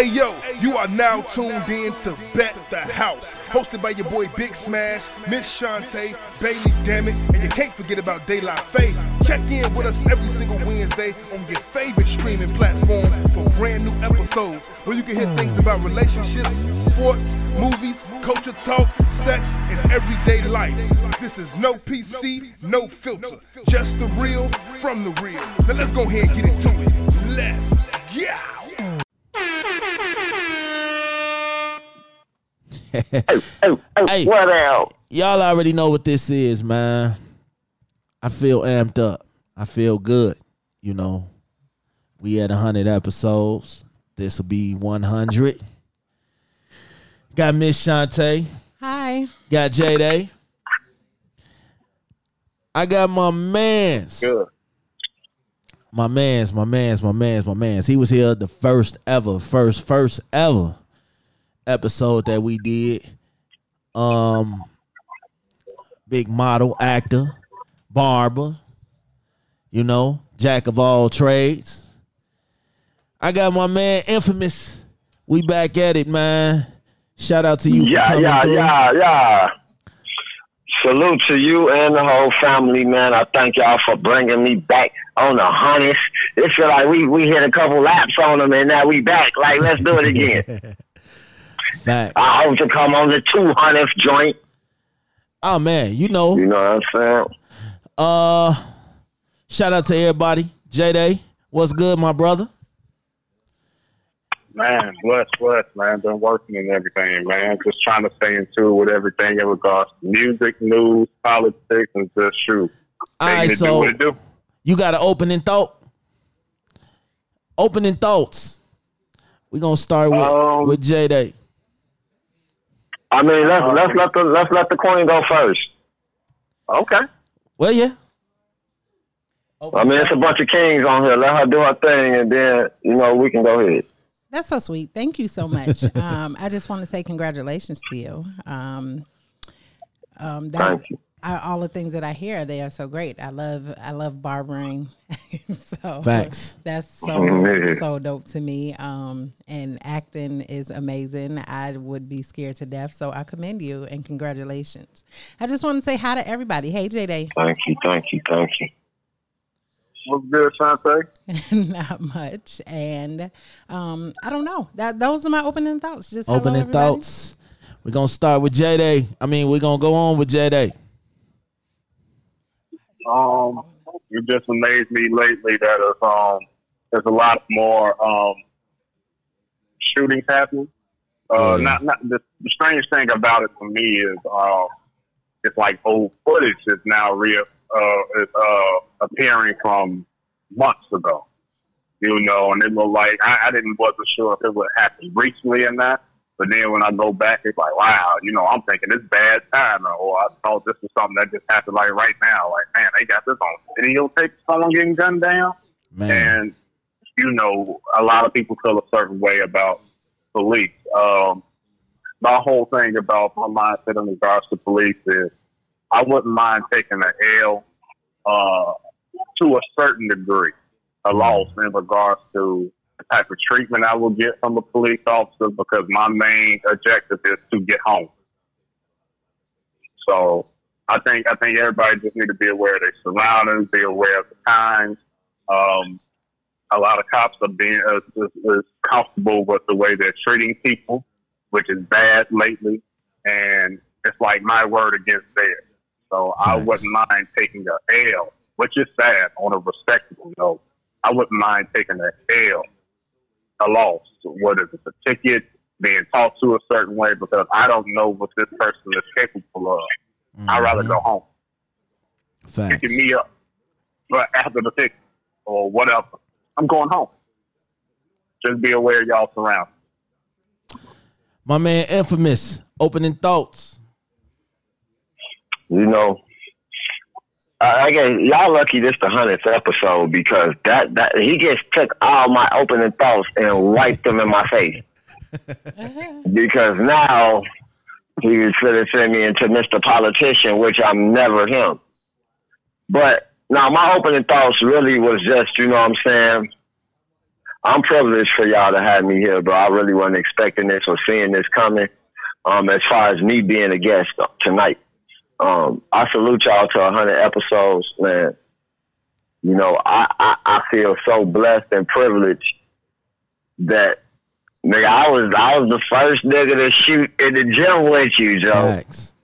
Hey yo, you are now tuned in to Bet the House, hosted by your boy Big Smash, Miss Chaunte, Bailey Dammit, and you can't forget about Daylight Faye. Check in with us every single Wednesday on your favorite streaming platform for brand new episodes where you can hear things hmm. about relationships, sports, movies, culture talk, sex, and everyday life. This is no PC, no filter, just the real from the real. Now let's go ahead and get into it. Let's go. hey, hey, Hey. what else? Y'all already know what this is, man. I feel amped up. I feel good. You know, we at 100 episodes. This will be 100. Got Miss Chaunte. Hi. Got J Day. I got my mans. Good. My mans, my mans, my mans, my mans. He was here the first ever, first, first ever episode that we did. Um big model, actor, barber, you know, jack of all trades. I got my man infamous. We back at it, man. Shout out to you for Yeah, coming yeah, through. yeah, yeah. Salute to you and the whole family, man. I thank y'all for bringing me back on the harness. It feel like we we hit a couple laps on them, and now we back. Like, let's do it again. Facts. I hope to come on the 200th joint. Oh man, you know. You know what I'm saying? Uh shout out to everybody. J Day, what's good, my brother? Man, bless, bless, man. Been working and everything, man. Just trying to stay in tune with everything in regards to music, news, politics, and just shoot. All Making right, so do. you got an opening thought? Opening thoughts. We're gonna start with Um, with J Day. I mean, let's let's let the let's let the queen go first. Okay. Well, yeah. I mean, it's a bunch of kings on here. Let her do her thing, and then you know we can go ahead. That's so sweet. Thank you so much. um, I just want to say congratulations to you. Um, um, that, Thank you. I, all the things that I hear, they are so great. I love, I love barbering. so Facts. That's so Yeah. so dope to me. Um, and acting is amazing. I would be scared to death. So I commend you and congratulations. I just want to say hi to everybody. Hey, J Day. Thank you, thank you, thank you. What's good, Chaunte? Not much. And um, I don't know. That those are my opening thoughts. Just Opening everybody. thoughts. We're gonna start with J Day. I mean, we're gonna go on with J Day. Um, it just amazed me lately that it's, um, there's a lot more um, shootings happening. Uh, Yeah. not, not the, the strange thing about it for me is um, it's like old footage is now real uh, is uh, appearing from months ago. You know, and it looked like I, I didn't wasn't sure if it would happen recently or not. But then when I go back, it's like, wow, you know, I'm thinking it's bad time, or I thought this was something that just happened like right now. Like, man, they got this on videotape, someone getting gunned down, Man. and you know, a lot of people feel a certain way about police. Um, my whole thing about my mindset in regards to police is, I wouldn't mind taking an L uh, to a certain degree, a loss in regards to the type of treatment I will get from a police officer because my main objective is to get home. So I think I think everybody just need to be aware of their surroundings, be aware of the times. Um, a lot of cops are being uh, is, is comfortable with the way they're treating people, which is bad lately, and it's like my word against theirs. So I wouldn't mind taking a L, which is sad on a respectable note. I wouldn't mind taking an L, a loss, whether it's a ticket, being talked to a certain way, because I don't know what this person is capable of. I'd mm-hmm. rather go home, Facts. picking me up, but after the ticket or whatever, I'm going home. Just be aware of y'all surroundings. My man Infamous. Opening thoughts. You know, I, I guess y'all lucky this the hundredth episode because that that he just took all my opening thoughts and wiped them in my face. because now he was going to send me into Mr. Politician, which I'm never him. But now my opening thoughts really was just, you know what I'm saying? I'm privileged for y'all to have me here, bro. I really wasn't expecting this or seeing this coming. Um, as far as me being a guest tonight, um, I salute y'all to 100 episodes, man. You know, I, I, I feel so blessed and privileged that nigga, I was I was the first nigga to shoot in the gym with you, Joe. Facts.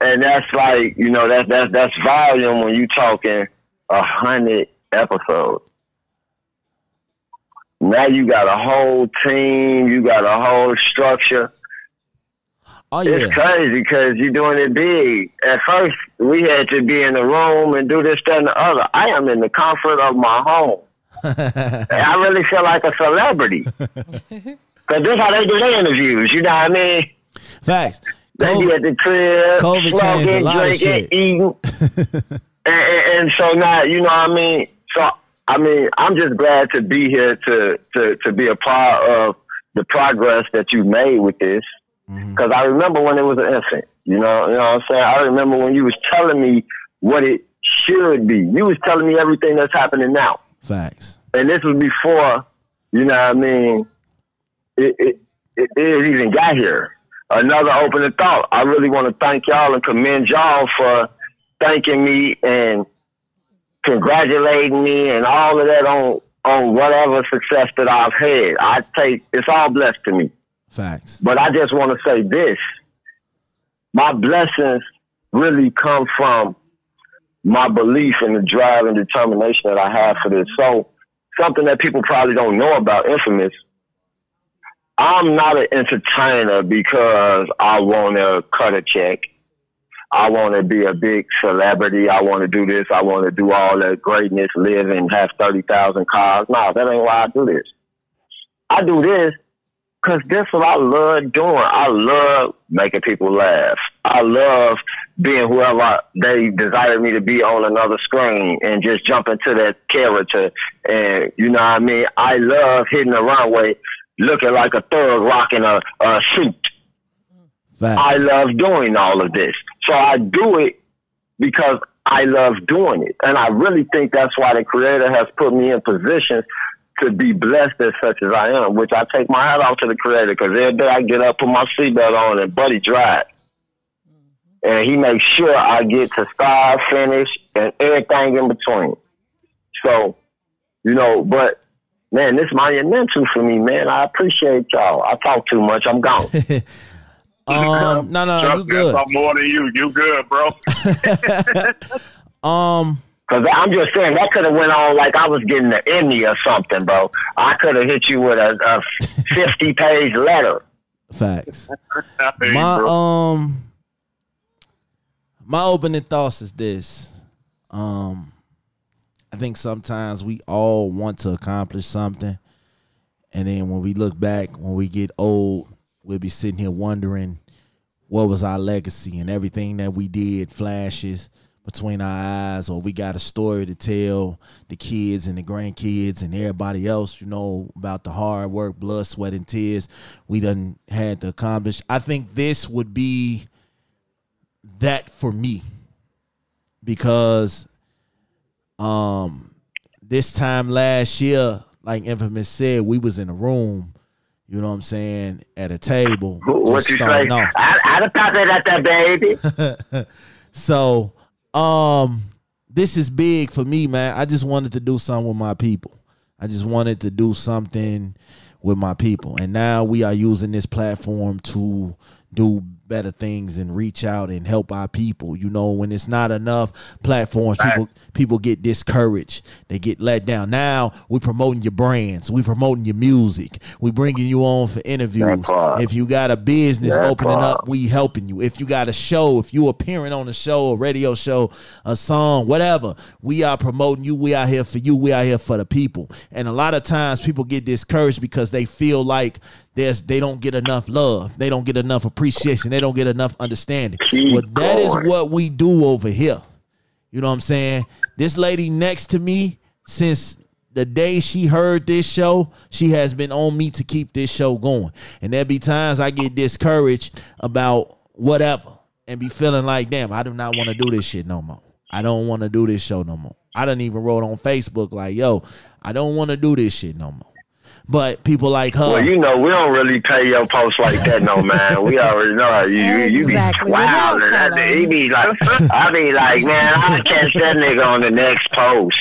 And that's like, you know, that's that's that's volume when you talking a hundred episodes. Now you got a whole team, you got a whole structure. Oh yeah. It's crazy because you're doing it big. At first, we had to be in the room and do this, that, and the other. I am in the comfort of my home. I really feel like a celebrity. Because this is how they do their interviews, you know what I mean? Facts. They be at the crib, COVID smoking, drinking, shit. eating. and, and, and so now, you know what I mean? So, I mean, I'm just glad to be here to, to, to be a part of the progress that you made with this. Mm-hmm. Because I remember when it was an infant, you know, you know what I'm saying? I remember when you was telling me what it should be. You was telling me everything that's happening now. Facts. And this was before, you know what I mean, it, it, it, it even got here. Another opening thought. I really want to thank y'all and commend y'all for thanking me and congratulating me and all of that on on whatever success that I've had. I take it's all blessed to me. Facts. But I just want to say this. My blessings really come from my belief and the drive and determination that I have for this. So something that people probably don't know about Infamous, I'm not an entertainer because I want to cut a check. I want to be a big celebrity. I want to do this. I want to do all that greatness, live and have 30,000 cars. No, that ain't why I do this. I do this because that's what I love doing. I love making people laugh. I love being whoever they desire me to be on another screen and just jump into that character. And you know what I mean? I love hitting the runway looking like a thug rocking a, a suit. Facts. I love doing all of this. So I do it because I love doing it. And I really think that's why the creator has put me in positions to be blessed as such as I am, which I take my hat off to the creator because every day I get up, put my seatbelt on, and Buddy drive. And he makes sure I get to start, finish, and everything in between. So, you know, but man, this monumental for me, man. I appreciate y'all. I talk too much. I'm gone. um, no, no, no, you good. I'm more than you. You good, bro? Um, Cause I'm just saying that could have went on like I was getting an Emmy or something, bro. I could have hit you with a, a 50 page letter. facts. I feel you, My um, my opening thoughts is this. Um, I think sometimes we all want to accomplish something, and then when we look back, when we get old, we'll be sitting here wondering what was our legacy and everything that we did flashes between our eyes or we got a story to tell the kids and the grandkids and everybody else you know about the hard work blood sweat and tears we done had to accomplish i think this would be that for me because um this time last year like infamous said we was in a room you know what i'm saying at a table What you say? off. I, I'd have thought that at that baby. So, um, this is big for me, man. I just wanted to do something with my people. I just wanted to do something with my people. And now we are using this platform to do better things and reach out and help our people. You know, when it's not enough platforms, people people get discouraged. They get let down. Now we promoting your brands. We promoting your music. We bringing you on for interviews. If you got a business That opening part. up, we helping you. If you got a show, if you appearing on a show, a radio show, a song, whatever, we are promoting you. We are here for you. We are here for the people. And a lot of times people get discouraged because they feel like there's they don't get enough love. They don't get enough appreciation. They don't get enough understanding. Keep well, that is going. what we do over here. You know what I'm saying? This lady next to me, since the day she heard this show, she has been on me to keep this show going. And there be times I get discouraged about whatever and be feeling like, damn, I do not want to do this shit no more. I don't want to do this show no more. I done even wrote on Facebook like, yo, I don't want to do this shit no more. But people like her. Well, you know, we don't really pay your post like that, no man. We already know how you you Exactly. be We wow. don't tell That, he be like, I be like, man, I catch that nigga on the next post.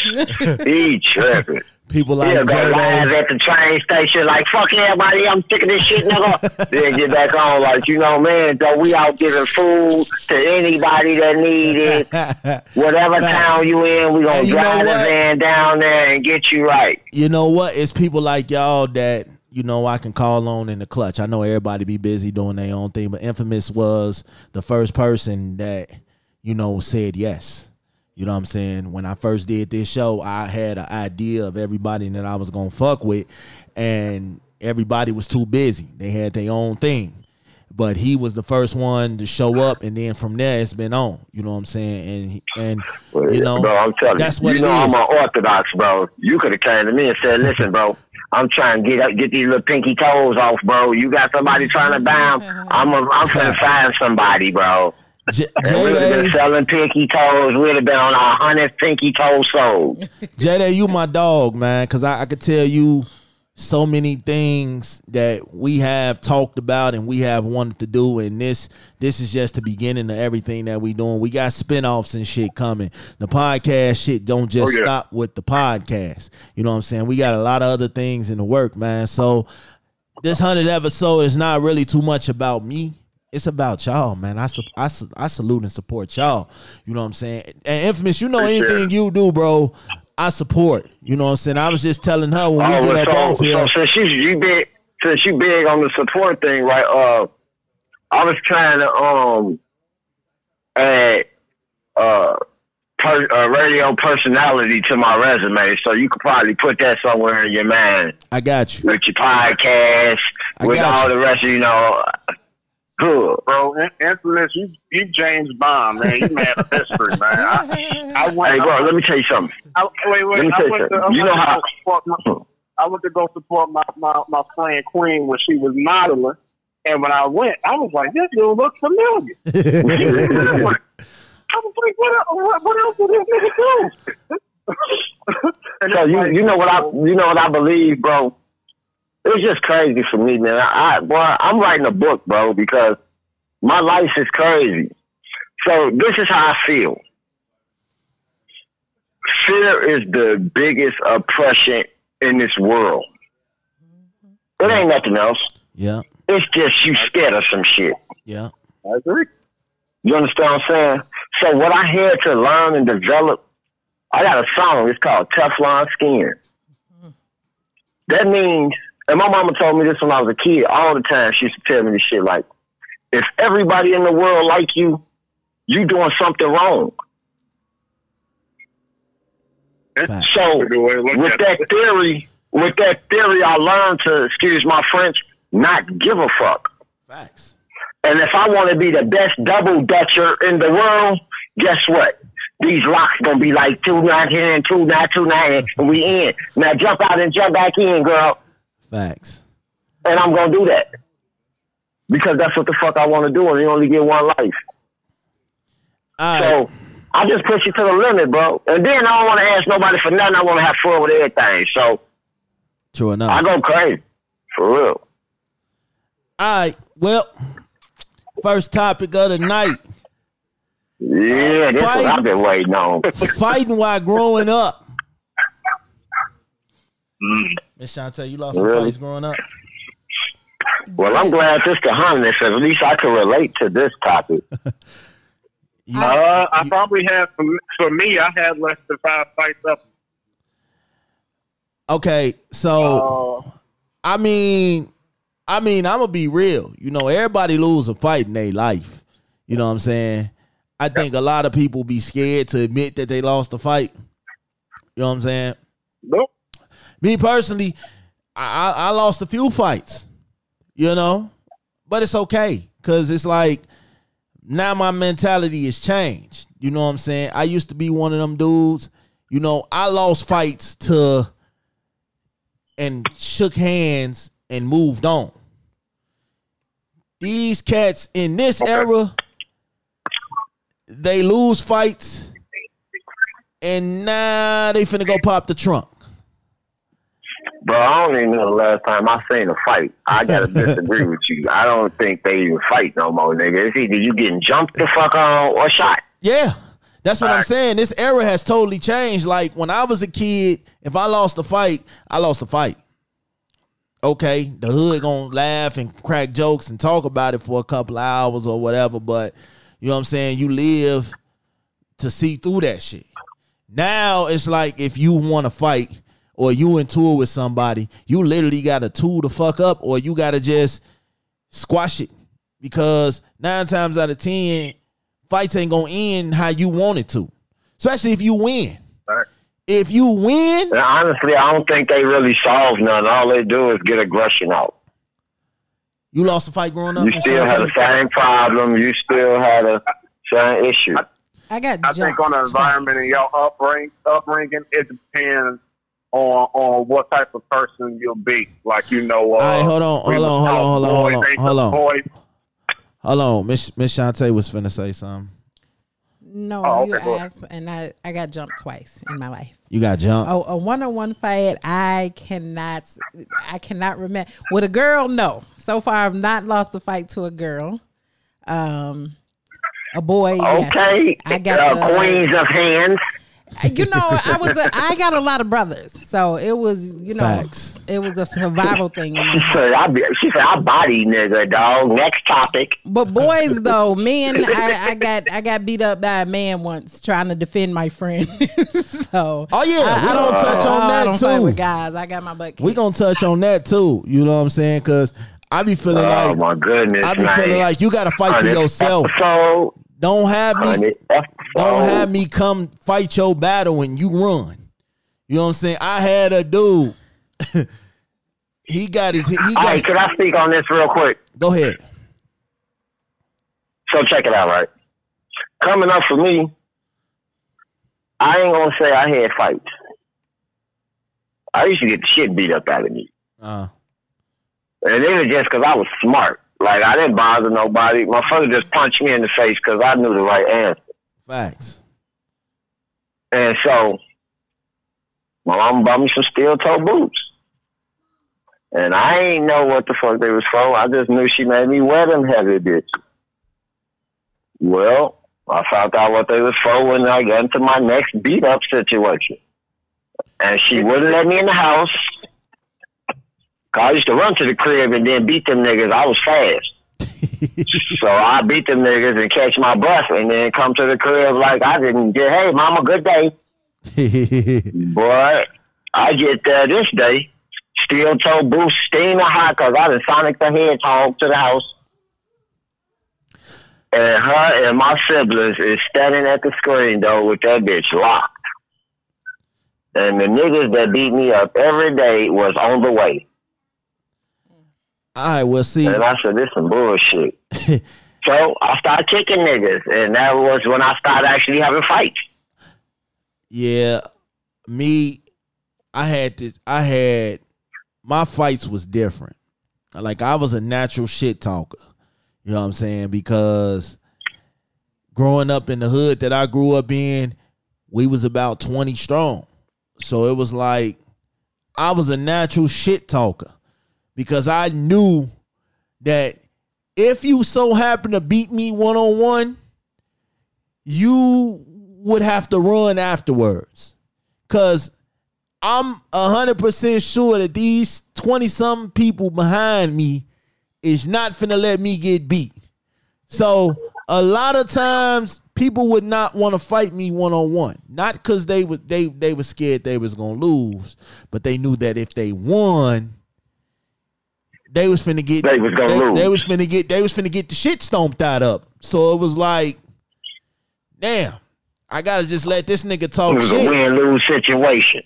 He tripping. People like He'll go live at the train station like, fuck everybody, I'm sick of this shit, nigga. then get back on like, you know, man, though we out giving food to anybody that need it. Whatever Facts. town you in, we gonna know drive the van down there and get you right. you know what? It's people like y'all that you know I can call on in the clutch. I know everybody be busy doing their own thing, but Infamous was the first person that you know said yes. You know what I'm saying? When I first did this show, I had an idea of everybody that I was gonna fuck with, and everybody was too busy. They had their own thing. But he was the first one to show up, and then from there it's been on. You know what I'm saying? And he- and you know bro, I'm telling that's you, what you it know is. I'm an orthodox, bro. You could have came to me and said, "Listen, bro, I'm trying to get get these little pinky toes off, bro. You got somebody trying to buy 'em? I'm a, I'm gonna find somebody, bro." J- And we'd have been selling pinky toes. We'd have been on our hundredth pinky toe sold. Jada, you my dog, man, because I, I could tell you so many things that we have talked about and we have wanted to do, and this this is just the beginning of everything that we doing. We got spinoffs and shit coming. The podcast shit don't just Oh, yeah. stop with the podcast. You know what I'm saying? We got a lot of other things in the work, man. So this hundred episode is not really too much about me. It's about y'all, man. I, su- I, I salute and support y'all. You know what I'm saying? And infamous, you know Appreciate anything it. you do, bro. I support. You know what I'm saying? I was just telling her when we Oh, get up well, off so, here. so since you you big since you big on the support thing, right? Uh, I was trying to um add uh, per, uh radio personality to my resume, so you could probably put that somewhere in your mind I got you. with your podcast, I with all you. the rest of you know. Good. Bro, in- infamous, you, you James Bond, man. You man of history, man. I, I went, Hey, bro, let me tell you something. I, wait, wait. Let me I tell you went to, You know how- go support my, hmm. I went to go support my, my, my friend Queen when she was modeling. And when I went, I was like, this dude looks familiar. I was like, what, what, what else did this nigga do? So you you know what I you know what I believe, bro. It's just crazy for me, man. I, I boy, I'm writing a book, bro, because my life is crazy. So this is how I feel. Fear is the biggest oppression in this world. It ain't nothing else. yeah, It's just you scared of some shit. yeah. I agree. You understand what I'm saying? So what I had to learn and develop, I got a song. It's called Teflon Skin. That means, and my mama told me this when I was a kid. All the time, she used to tell me this shit like, if everybody in the world like you, you doing something wrong. Facts. So good way to look with that it. theory, with that theory, I learned to, excuse my French, not give a fuck. Facts. And if I want to be the best double dutcher in the world, guess what? These locks gonna be like two nine here and two nine two nine, and we in. Now jump out and jump back in, girl. Facts. And I'm gonna do that because that's what the fuck I want to do, and you only get one life. Right. So I just push you to the limit, bro. And then I don't want to ask nobody for nothing. I want to have fun with everything. So True enough. I go crazy for real. All right. Well, first topic of the night: Yeah, that's Fight. what I've been waiting on. fighting while growing up. Mm. Miss Chaunte, you lost some Really? fights growing up. Well, I'm glad this the hundredth. At least I can relate to this topic. You, Uh, I you- probably had, for, for me, I had less than five fights up. okay, so Uh, I mean, I mean, I'm gonna be real. You know, everybody lose a fight in their life. You know what I'm saying? I think a lot of people be scared to admit that they lost a fight. You know what I'm saying? nope. Me personally, I, I, lost a few fights, you know, but it's okay because it's like now my mentality has changed. You know what I'm saying? I used to be one of them dudes. You know, I lost fights to and shook hands and moved on. These cats in this era, they lose fights and now they finna go pop the trunk. Bro, I don't even know the last time I seen a fight. I gotta disagree with you. I don't think they even fight no more, nigga. It's either you getting jumped the fuck on or shot. Yeah. That's what I'm Right. saying. This era has totally changed. Like when I was a kid, if I lost a fight, I lost a fight. Okay, the hood gonna laugh and crack jokes and talk about it for a couple of hours or whatever, but you know what I'm saying? You live to see through that shit. Now it's like if you want to fight or you in tour with somebody, you literally got to tool the fuck up or you got to just squash it because nine times out of ten, fights ain't gonna end how you want it to, especially if you win. Right. If you win, And honestly, I don't think they really solve none. All they do is get aggression out. you lost a fight growing up. You still had the same problem. You still had a same issue. I got. I think on the jumped environment twice. and your upbringing, upbringing, it depends on on what type of person you'll be. Like you know, uh, right, hold on, we hold on, hold on, hold on, hold on, hold on. Hold on, Miss Miss Chaunte was finna say something. No, Oh, you okay, go asked, and I I got jumped twice in my life. You got jumped. Oh, a one on one fight, I cannot, I cannot remember. With a girl, no. So far, I've not lost a fight to a girl. Um, a boy, yes. Okay, I got uh, the, queens of hands. You know, I was, a, I got a lot of brothers, so it was, you know, Facts. it was a survival thing. In my She said, I, be- she said, I body nigga, dog. Next topic. But boys, though, men, I, I got, I got beat up by a man once trying to defend my friend. so, Oh, yeah, I, we I gonna don't touch on oh, I that, don't fight too. with guys. I got my butt. Kicked. We gonna touch on that too. You know what I'm saying? Cause I be feeling Oh like my goodness, I be man. feeling like you gotta fight On for yourself. Episode, Don't have me don't have me come fight your battle and you run. You know what I'm saying? I had a dude. he got his he got right, can I speak on this real quick? go ahead. So check it out, right? Coming up for me, I ain't gonna say I had fights. I used to get the shit beat up out of me. Uh And it was just because I was smart. Like, I didn't bother nobody. My father just punched me in the face because I knew the right answer. facts. And so, my mom bought me some steel toe boots. And I ain't know what the fuck they was for. I just knew she made me wear them heavy bitches. Well, I found out what they was for when I got into my next beat up situation. And she wouldn't let me in the house. 'Cause I used to run to the crib and then beat them niggas. I was fast. so I beat them niggas and catch my breath and then come to the crib like I didn't get, hey, mama, good day. But I get there this day, steel toe boots, steaming hot because I done Sonic the Hedgehog to the house. And her and my siblings is standing at the screen though with that bitch locked. And the niggas that beat me up every day was on the way. All right, well see And I said, this some bullshit. so I started kicking niggas. And that was when I started actually having fights. Yeah, me, I had this. I had my fights was different. Like I was a natural shit talker. You know what I'm saying? Because growing up in the hood that I grew up in, we was about 20 strong. So it was like I was a natural shit talker because I knew that if you so happen to beat me one on one, you would have to run afterwards. Cause I'm hundred percent sure that these 20 something people behind me is not finna let me get beat. So a lot of times people would not want to fight me one on one. Not because they they they were scared they was gonna lose, but they knew that if they won, they was finna get They was gonna they, lose. they was finna get they was finna get the shit stomped out up. So it was like, damn, I gotta just let this nigga talk. It was a shit. win lose situation.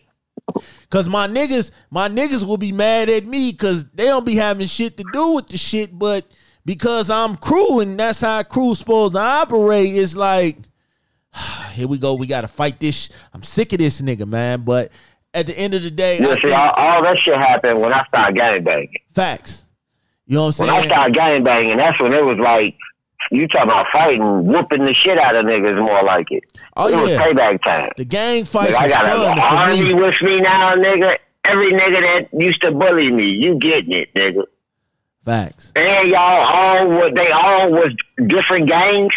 Cause my niggas, my niggas will be mad at me because they don't be having shit to do with the shit, but because I'm crew and that's how crew's supposed to operate, it's like, here we go, we gotta fight this. I'm sick of this nigga, man. But at the end of the day, Yeah, I see, all, all that shit happened when I started gangbanging. facts. You know what I'm saying? When I started gangbanging, that's when it was like, you talking about fighting, whooping the shit out of niggas more like it. Oh, it was yeah. payback time. The gang Nigga, fights I was got an army with me now, nigga. every nigga that used to bully me. You getting it, nigga. Facts. And y'all all were they all was different gangs.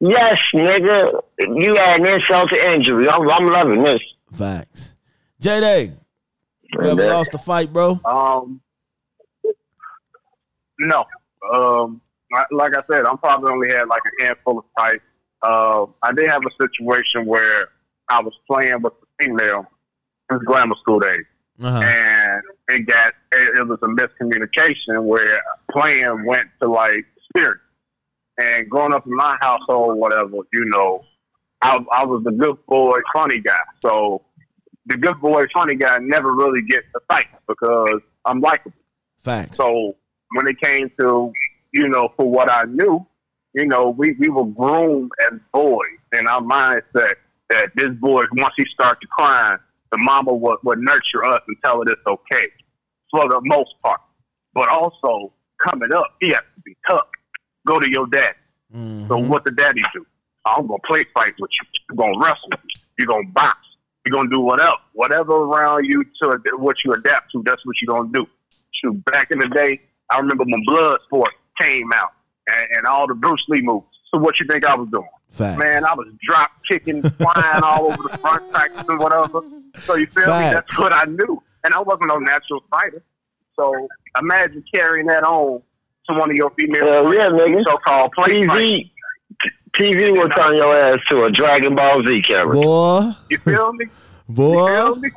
Yes, nigga. You had an insult to injury. I'm, I'm loving this. Facts. J Day, you ever lost a fight, bro? Um, no. Um, like- like I said, I'm probably only had like a handful of fights. Uh, I did have a situation where I was playing with a female in grammar school days, Uh-huh. and it got it, it was a miscommunication where playing went to like spirit. And growing up in my household, whatever, you know, I, I was the good boy, funny guy. So the good boy, funny guy never really gets to fight because I'm likable. Facts. So when it came to, you know, for what I knew, you know, we, we were groomed as boys in our mindset that this boy, once he started crying, the mama would, would nurture us and tell her it's okay for the most part. But also, coming up, he has to be tough. Go to your dad. Mhm. So what the daddy do? I'm gonna play fight with you. You're gonna wrestle. You're gonna box. You're gonna do whatever, whatever around you to what you adapt to. That's what you're gonna do. Shoot, back in the day, I remember when Bloodsport came out and, and all the Bruce Lee movies. So what you think I was doing? Facts. Man, I was drop kicking, flying all over the front, practicing whatever. So you feel me? That's what I knew, and I wasn't no natural fighter. So imagine carrying that on to one of your female Hell yeah, so-called play fight. TV, TV will turn your ass to a Dragon Ball Z camera. Boy, You feel me? You feel me?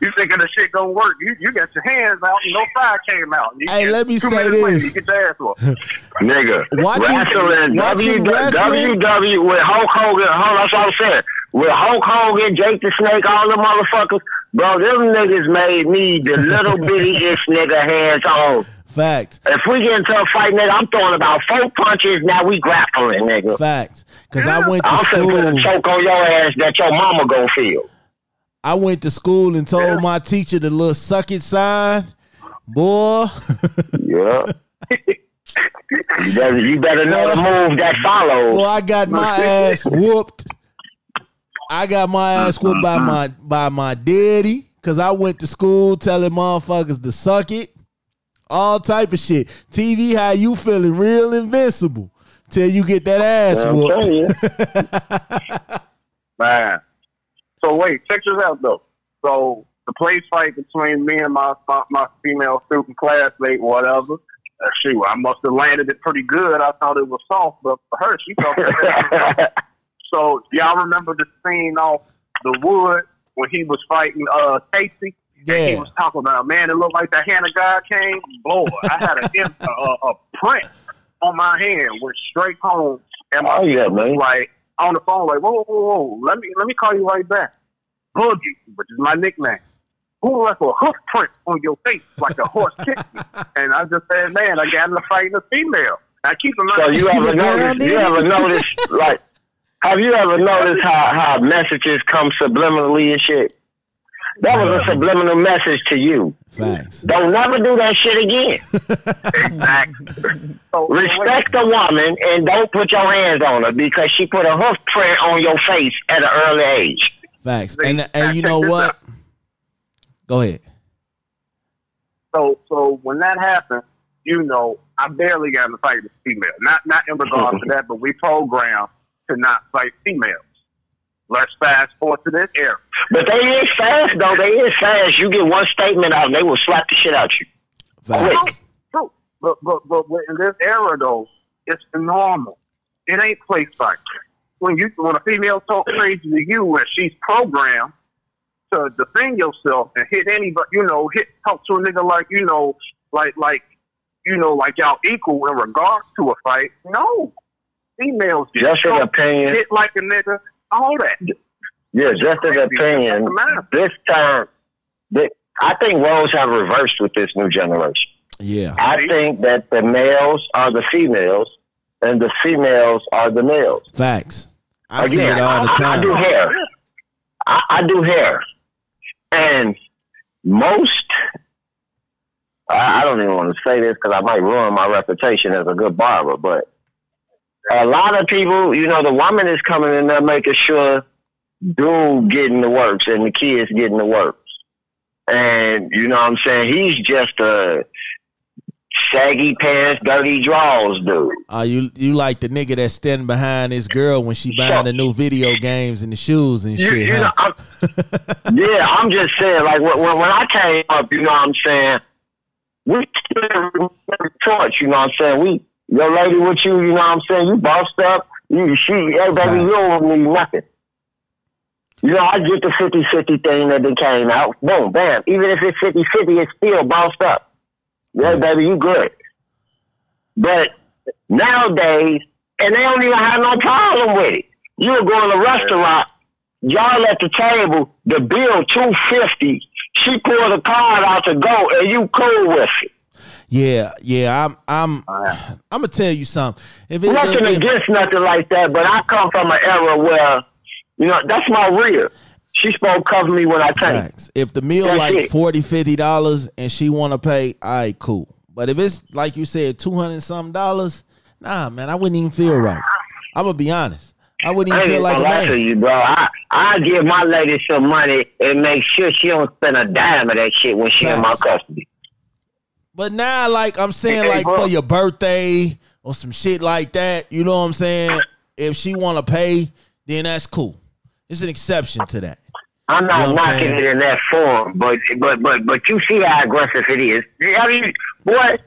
You thinking the shit gonna work? You you got your hands out, and no fire came out. You Hey, let me two say minutes later, this. You get your ass whooped. Nigga, Watching- wrestling, watching W- wrestling- WW with Hulk Hogan. Hold on, that's what I'm saying. With Hulk Hogan, Jake the Snake, all the motherfuckers, bro, them niggas made me the little bittiest nigga hands on. Facts. If we get into a fight, nigga, I'm throwing about four punches. Now we grappling, nigga. Facts. Cause I went to I'm finna put a school. choke on your ass that your mama gonna feel. I went to school and told Yeah. my teacher the little suck it sign. Boy. Yeah. you, better, you better know the move that follows. Well, I got my ass whooped. I got my ass whooped by my by my daddy because I went to school telling motherfuckers to suck it. All type of shit. TV, how you feeling real invincible till you get that ass I'm whooped. Man. So wait, check this out though. So the place fight between me and my my, my female student classmate, whatever. Uh, shoot, I must have landed it pretty good. I thought it was soft, but for her, she thought. It so y'all remember the scene off the wood when he was fighting uh Casey? And he was talking about, man, it looked like the hand of God came. Boy, I had a, a, a, print on my hand, went straight home, and my Oh, yeah, man. like on the phone, like, whoa, whoa, whoa, whoa, let me let me call you right back. Boogie, which is my nickname. Who left a hoof print on your face like a horse kicked me? And I just said, man, I got in a fight with a female. Now keep in mind, So you ever noticed? You ever noticed? Like, have you ever noticed how how messages come subliminally and shit? That was a subliminal message to you. Facts. Don't never do that shit again. exactly. So, so wait, Respect the woman and don't put your hands on her because she put a hoof print on your face at an early age. Facts. And and you know what? Go ahead. So, so when that happened, you know, I barely got in a fight with female. Not, not in regards to that, but we programmed to not fight females. Let's fast forward to this era. But they is fast though. They is fast. You get one statement out and they will slap the shit out you. Facts. True, but but but in this era though, it's normal. It ain't place fight. When you when a female talk crazy to you, and she's programmed to defend yourself and hit anybody, you know, hit talk to a nigga like you know, like like you know, like y'all equal in regards to a fight. No, females get Just an choked, opinion. hit like a nigga, all that. Yeah, just an Crazy. opinion. This time, th- I think roles have reversed with this new generation. Yeah. I think that the males are the females and the females are the males. Facts. I see Again, it all the I, I do hair. I, I do hair. And most, I, I don't even want to say this because I might ruin my reputation as a good barber, but a lot of people, you know, the woman is coming in there making sure dude getting the works and the kids getting the works. And you know what I'm saying? He's just a saggy pants, dirty drawers dude. Uh, you you like the nigga that's standing behind his girl when she buying the new video games and the shoes and You, shit. you huh? know, I'm, yeah, I'm just saying, like when, when I came up, you know what I'm saying? We torch, you know what I'm saying? We your lady with you, you know what I'm saying? You bossed up. You she hey baby, you don't need nothing. You know, I get the 50-50 thing that they came out. Boom, bam. Even if it's 50-50, it's still bossed up. Yeah, Yes. baby, you good. But nowadays, and they don't even have no problem with it. You go in a restaurant, y'all at the table, the bill two fifty. She pulled a card out to go, and you cool with it. Yeah, yeah. I'm I'm I'm gonna tell you something. If it, Nothing if- against nothing like that, but I come from an era where, you know, that's my real. She supposed cover me when I came. Facts. If the meal That's like it. 40 50 dollars and she want to pay, all right, cool. But if it's like you said, two hundred something dollars, nah, man, I wouldn't even feel right. I'm gonna be honest. I wouldn't even ain't feel like a lie to man. you, bro. I I give my lady some money and make sure she don't spend a dime of that shit when she in my custody. But now, like I'm saying, Hey, like bro. for your birthday or some shit like that, you know what I'm saying? If she want to pay, then that's cool. It's an exception to that. I'm not You know knocking saying? it in that form, but but but but you see how aggressive it is. I mean, boy,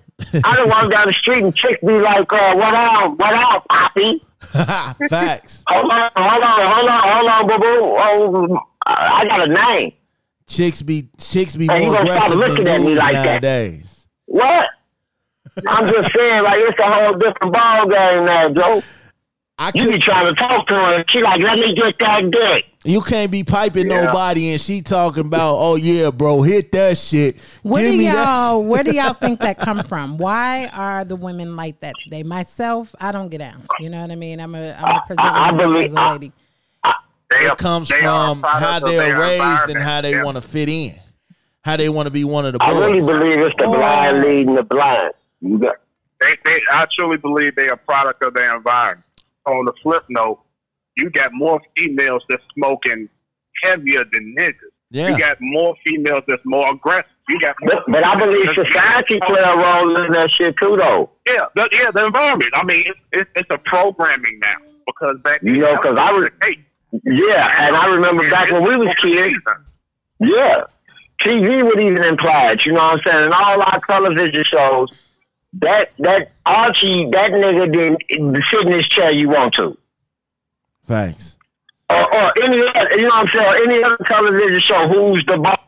I don't walk down the street and chicks be like, uh, "What on? What on, Poppy?" Facts. Hold on, hold on, hold on, hold on, boo boo. Oh, I got a name. Chicks be chicks be you more aggressive than looking at me like that. Nowadays. What? I'm just saying, like it's a whole different ball game now, Joe. I You be could, trying to talk to her, and she like, "Let me get that dick." you can't be piping Yeah. nobody and she talking about, oh yeah, bro, hit that shit. Where Give do y'all shit." where do y'all think that come from? Why are the women like that today? Myself, I don't get down. You know what I mean? I'm a I'm a present I- I believe- as a lady. They are- It comes they are a from how they're raised and how they Yeah. want to fit in, how they want to be one of the I really believe it's the Oh. blind leading the blind. You got They, they, I truly believe they are a product of their environment. On the flip note, you got more females that's smoking heavier than niggas. Yeah. You got more females that's more aggressive. You got more, But, but I believe society play a role in that shit too, though. yeah, the, yeah, the environment. I mean, it's, it's, it's a programming now because back You know, 'cause I was- Yeah, and I remember back when we was kids. Yeah, TV would even imply it. You know what I'm saying? And all our television shows, that that Archie, that nigga didn't sit in his chair you want to, Thanks. or, or any other, you know what I'm saying? Or any other television show, who's the boss?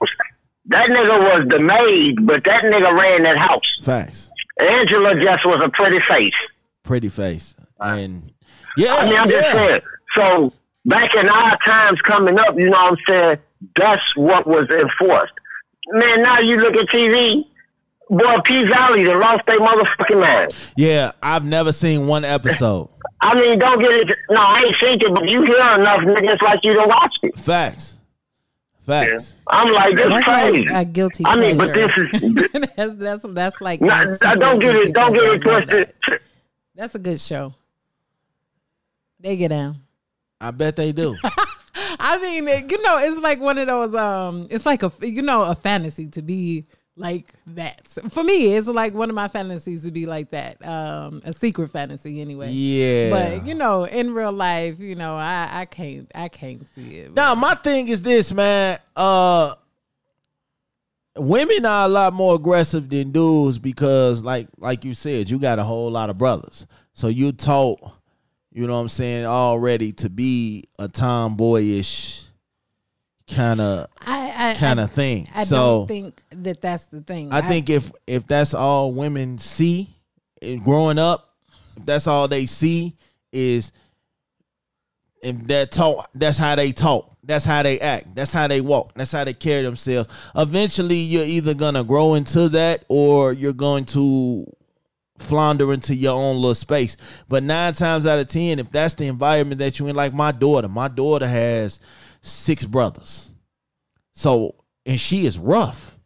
That nigga was the maid, but that nigga ran that house. Facts. Angela just was a pretty face. Pretty face. Uh, and yeah, I mean, I'm yeah. just saying. So back in our times coming up, you know what I'm saying? That's what was enforced. Man, now you look at TV, boy, P Valley, they lost their motherfucking mind. Yeah, I've never seen one episode. I mean, don't get it. No, I ain't seen it, but you hear enough niggas like you to watch it. Facts. Facts. I'm like, this That's crazy. like a guilty I mean, but this is. that's that's that's like Nah, my don't get it. Don't get it twisted. that. That's a good show. They get down. I bet they do. I mean, it- you know, it's like one of those. Um, it's like a you know a fantasy to be like that. For me, it's like one of my fantasies to be like that. Um, a secret fantasy anyway. Yeah. But you know, in real life, you know, I I can't I can't see it. Now my thing is this, man. Uh women are a lot more aggressive than dudes because like like you said, you got a whole lot of brothers. So you taught, you know what I'm saying, already to be a tomboyish kind of I I kind I- of thing. I so don't think that that's the thing. I think if if that's all women see growing up, if that's all they see is if that talk, that's how they talk, that's how they act, that's how they walk, that's how they carry themselves. Eventually, you're either gonna grow into that or you're going to flounder into your own little space. But nine times out of ten, if that's the environment that you're in, like my daughter, my daughter has six brothers. So and she is rough.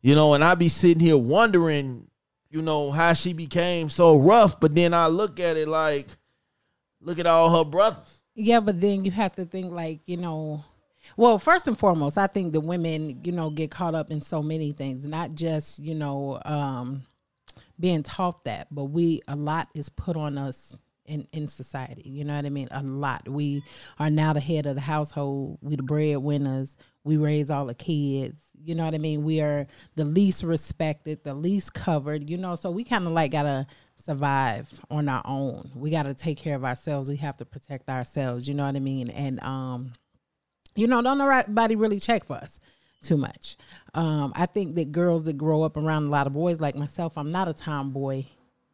You know, and I be sitting here wondering, you know, how she became so rough, but then I look at it like, look at all her brothers. Yeah, but then you have to think like, you know, Well, first and foremost, I think the women, you know, get caught up in so many things, not just, you know, um, being taught that, but we a lot is put on us in in society. You know what I mean? A lot. We are now the head of the household. We the breadwinners. We raise all the kids. You know what I mean? We are the least respected, the least covered. You know, so we kind of like gotta survive on our own. We gotta take care of ourselves. We have to protect ourselves. You know what I mean? And um, you know, don't nobody really check for us too much. Um, I think that girls that grow up around a lot of boys like myself, I'm not a tomboy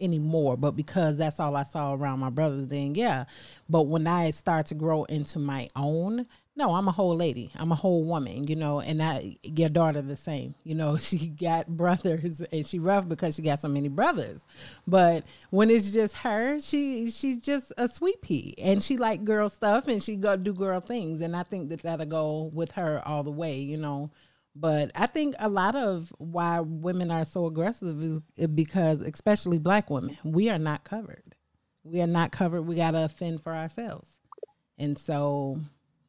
anymore, but because that's all I saw around my brothers, then yeah. But when I start to grow into my own, no, I'm a whole lady. I'm a whole woman, you know, and I your daughter the same. You know, she got brothers and she rough because she got so many brothers. But when it's just her, she she's just a sweet pea and she like girl stuff and she go do girl things and I think that that'll go with her all the way, you know. But I think a lot of why women are so aggressive is because, especially black women, we are not covered. We are not covered. We got to fend for ourselves. And so,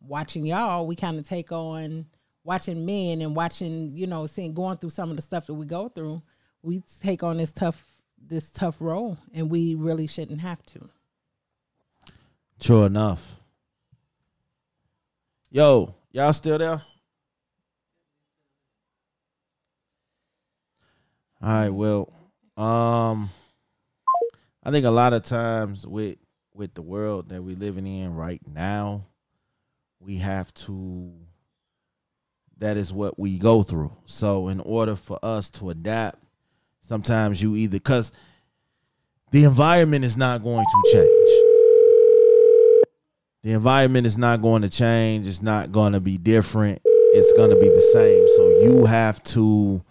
watching y'all, we kind of take on watching men and watching, you know, seeing going through some of the stuff that we go through. We take on this tough this tough role, and we really shouldn't have to. True enough. Yo, y'all still there? All right. Well, um, I think a lot of times with with the world that we're living in right now, we have to. That is what we go through. So, in order for us to adapt, sometimes you either because the environment is not going to change. The environment is not going to change. It's not going to be different. It's going to be the same. So you have to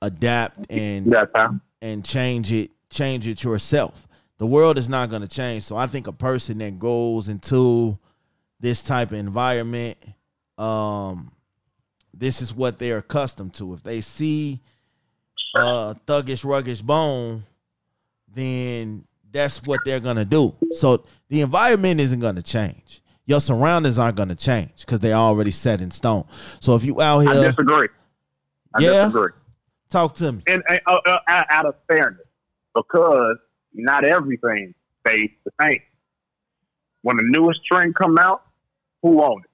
adapt and and change it change it yourself. The world is not going to change. So I think a person that goes into this type of environment, um, this is what they're accustomed to. If they see a thuggish, ruggish bone, then that's what they're gonna do. So the environment isn't gonna change. Your surroundings aren't gonna change because they're already set in stone. So if you out here, I disagree. I yeah, disagree. Talk to me. And, and uh, uh, out of fairness, because not everything stays the same. When the newest trend come out, who owns it?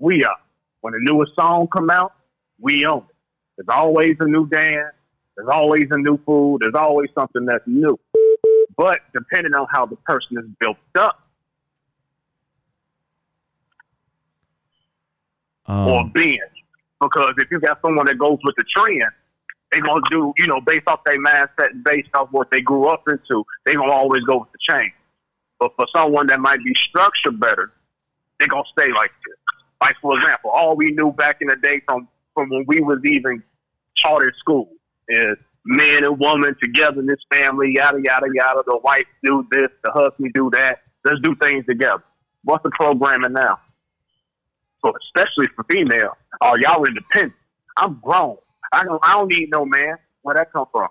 We are. When the newest song come out, we own it. There's always a new dance. There's always a new food. There's always something that's new. But depending on how the person is built up, um, or binge. Because if you got someone that goes with the trend, they're gonna do, you know, based off their mindset and based off what they grew up into, they're gonna always go with the change. But for someone that might be structured better, they're gonna stay like this. Like for example, all we knew back in the day from from when we was even taught at school is man and woman together in this family, yada yada yada. The wife do this, the husband do that. Let's do things together. What's the programming now? So especially for female, oh y'all independent. I'm grown. I don't I don't need no man. Where that come from?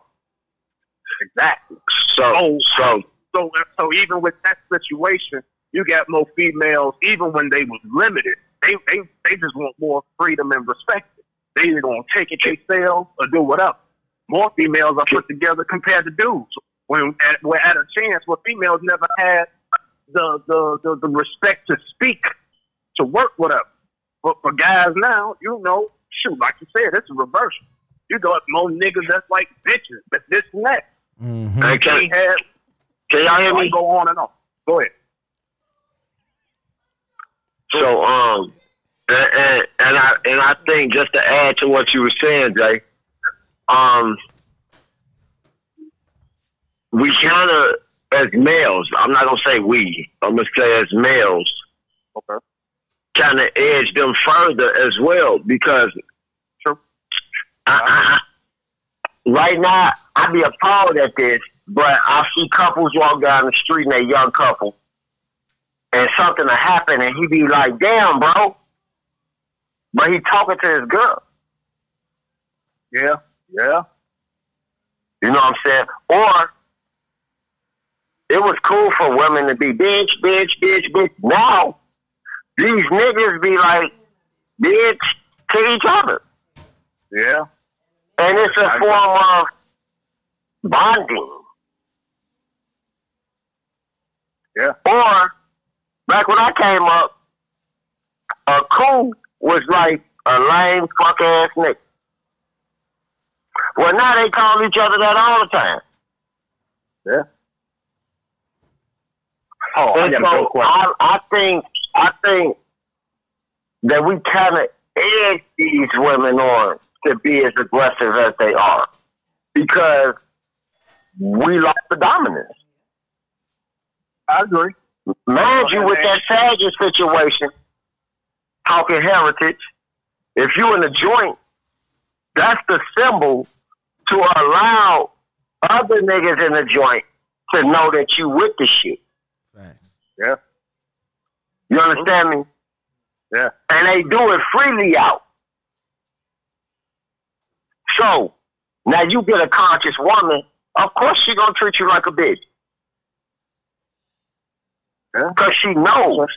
Exactly. So so so so even with that situation, you got more females. Even when they was limited, they they they just want more freedom and respect. They either gonna take it themselves or do whatever. More females are put together compared to dudes. When at, we're at a chance where females never had the the, the, the respect to speak to work with us. But for guys now, you know, shoot, like you said, it's a reversal. You got more niggas that's like bitches, but this and that. Mm-hmm. Hey, can, had, can y'all hear me? Go on and on. Go ahead. So um, and, and, and I and I think just to add to what you were saying, Jay, um, we kind of as males. I'm not gonna say we. I'm gonna say as males. Okay. Kind of edge them further as well because True. I, I, right now I be appalled at this, but I see couples walk down the street and they young couple, and something will happen, and he be like, "Damn, bro," but he talking to his girl. Yeah. Yeah. You know what I'm saying? Or it was cool for women to be bitch, bitch, bitch, bitch. Now these niggas be like, did to each other. Yeah. And it's a form of bonding. Yeah. Or, back when I came up, a cool was like a lame fuck ass nigga. Well, now they call each other that all the time. Yeah. Oh, I And so. I, I think I think that we kind of edge these women on to be as aggressive as they are because we like the dominance. I agree. Mind you, with that Saget situation, talking heritage, if you in the joint, that's the symbol to allow other niggas in the joint to know that you with the shit. Facts. Yeah. You understand me? Yeah. And they do it freely out. So now you get a conscious woman, of course she gonna treat you like a bitch. Yeah. Cause she knows.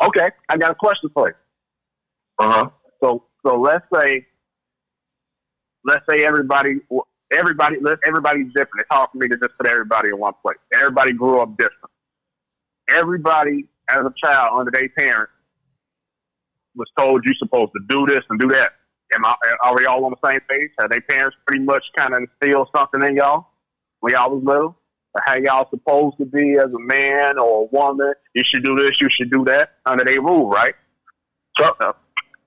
Okay, I got a question for you. Uh-huh. So, so let's say, let's say everybody, everybody, everybody's different. It's hard for me to just put everybody in one place. Everybody grew up different. Everybody, as a child, under their parents, was told you're supposed to do this and do that. Am I, are we all on the same page? Have their parents pretty much kind of instilled something in y'all when y'all was little? Or how y'all supposed to be as a man or a woman? You should do this, you should do that under their rule, right? So uh,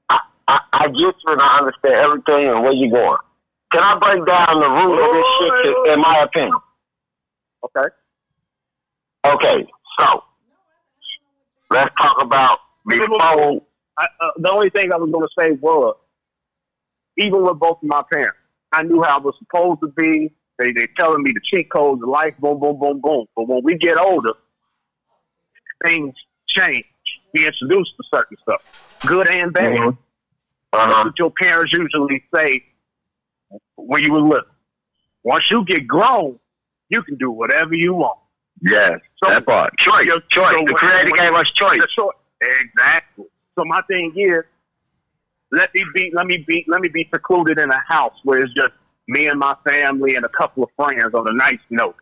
I, I, I get you and I understand everything and where you're going. Can I break down the root of this shit to- in my opinion? Okay. Okay, so let's talk about before I, uh, the only thing I was going to say was, even with both of my parents, I knew how I was supposed to be. They they telling me the cheat codes of life, boom, boom, boom, boom. But when we get older, things change. Be introduced to certain stuff, good and bad. Mhm. Uh-huh. what your parents usually say when you were little. Once you get grown, you can do whatever you want. Yes, So- that part. Choice, So choice. The creator gave us choice. Choice. Exactly. So my thing is, let me be, let me be, let me be secluded in a house where it's just me and my family and a couple of friends on a nice note.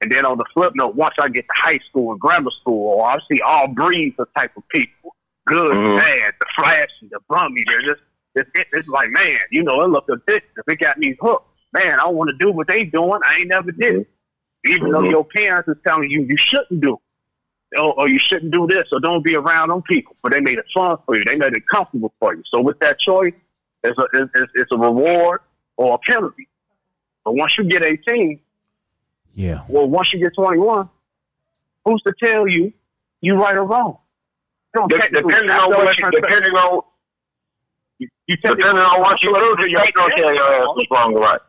And then on the flip note, once I get to high school and grammar school, I see all breeds of type of people, good, Mhm. bad, the flashy, the bummy. They're just, it's, it- it's like, man, you know, it look addictive. It got me hooked. Man, I don't want to do what they doing. I ain't never did it. Even though Mhm. your parents is telling you you shouldn't do it or, or you shouldn't do this, or don't be around them people. But they made it fun for you. They made it comfortable for you. So with that choice, it's a it's, it's- it's a reward or a penalty. But once you get 18, Yeah. well, once you get 21, who's to tell you you right or wrong? Don't De- depending on what you, depending on you, you technically- depending on what you do, the state gonna tell your ass what's wrong or right.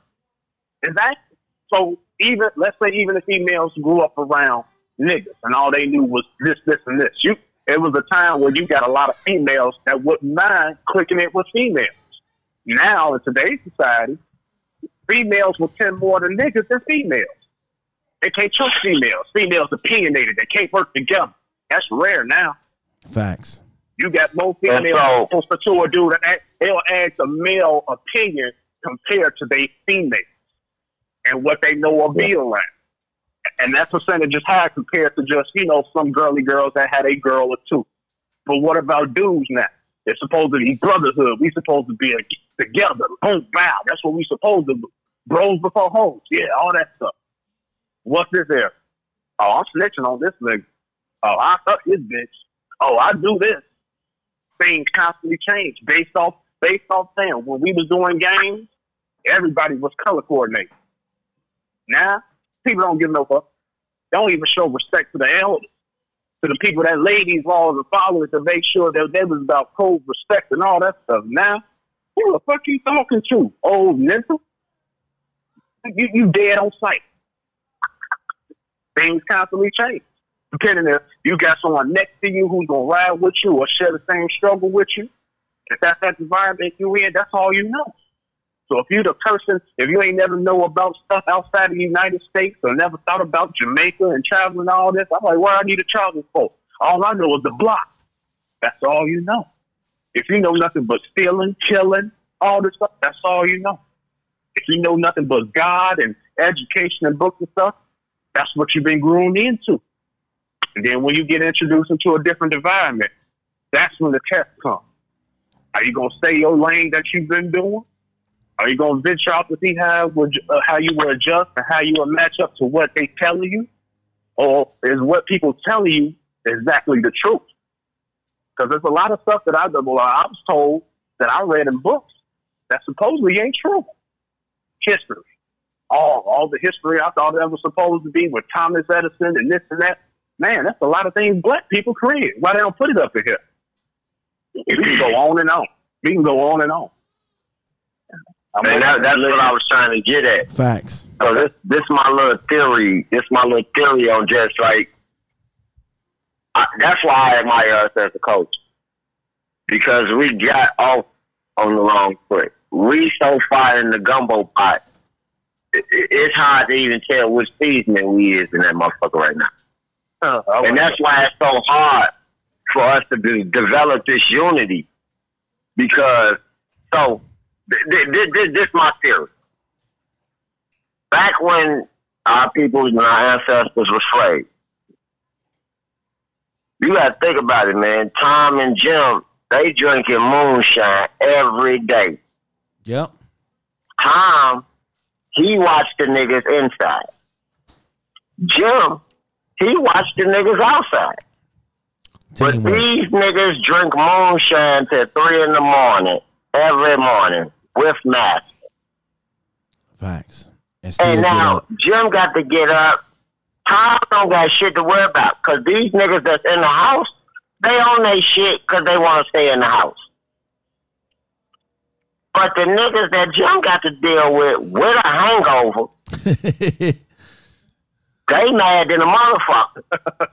Exactly. So even let's say even the females grew up around niggas and all they knew was this, this, and this. You it was a time where you got a lot of females that wouldn't mind clicking it with females. Now in today's society, females will tend more to niggas than females. They can't trust females. Females opinionated. They can't work together. That's rare now. Facts. You got more And females so- supposed to a dude that act- they'll add the male opinion compared to their females and what they know of being around. And that percentage is high compared to just, you know, some girly girls that had a girl or two. But what about dudes now? They're supposed to be brotherhood. We supposed to be a, together. Boom, bow. That's what we supposed to do. Bros before hoes. Yeah, all that stuff. What's this there? Oh, I'm snitching on this nigga. Oh, I fuck this bitch. Oh, I do this. Things constantly change based off based off them. When we was doing games, everybody was color coordinated. Now, people don't give no fuck. They don't even show respect to the elders, to the people that laid these laws and followed to make sure that they was about code respect and all that stuff. Now, who the fuck you talking to? Old mental? You you dead on sight. Things constantly change. Depending if you got someone next to you who's gonna ride with you or share the same struggle with you, if that's that environment you're in, that's all you know. So if you're the person, if you ain't never know about stuff outside of the United States or never thought about Jamaica and traveling all this, I'm like, what I need to travel for? All I know is the block. That's all you know. If you know nothing but stealing, killing, all this stuff, that's all you know. If you know nothing but God and education and books and stuff, that's what you've been groomed into. And then when you get introduced into a different environment, that's when the test comes. Are you gonna stay your lane that you've been doing? Are you gonna venture out to see how would uh, how you will adjust and how you will match up to what they telling you, or is what people telling you exactly the truth? Because there's a lot of stuff that I well, I was told that I read in books that supposedly ain't true. History, all all the history I thought that was supposed to be with Thomas Edison and this and that. Man, that's a lot of things black people created. Why they don't put it up in here? We can go on and on. We can go on and on. I mean, that, that's what I was trying to get at. Facts. So this this my little theory. This my little theory on just like I, that's why I admire us as a coach because we got off on the wrong foot. We so far in the gumbo pot. It, it, it's hard to even tell which seasoning we is in that motherfucker right now. Uh, And that's why it's so hard for us to de- develop this unity. Because, so, th- th- th- th- this my theory. Back when our people and our ancestors were slaves, you got to think about it, man. Tom and Jim, they drinking moonshine every day. Yep. Tom, he watched the niggas inside. Jim, he watched the niggas outside. But these niggas drink moonshine till three in the morning, every morning, with masks. Facts. And still And now. Jim got to get up. Tom don't got shit to worry about because these niggas that's in the house, they own their shit because they want to stay in the house. But the niggas that Jim got to deal with with a hangover, they mad than a motherfucker.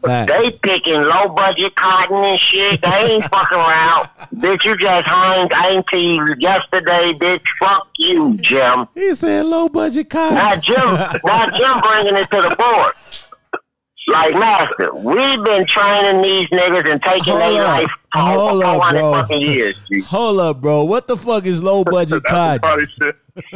They picking low budget cotton and shit. They ain't fucking around. bitch, you just hung auntie yesterday, bitch. Fuck you, Jim. He said low budget cotton. Now. Jim, now Jim bringing it to the board. Like master, we've been training these niggas and taking their up. life Hold for up, 400 bro. fucking years. G. Hold up, bro. What the fuck is low budget some.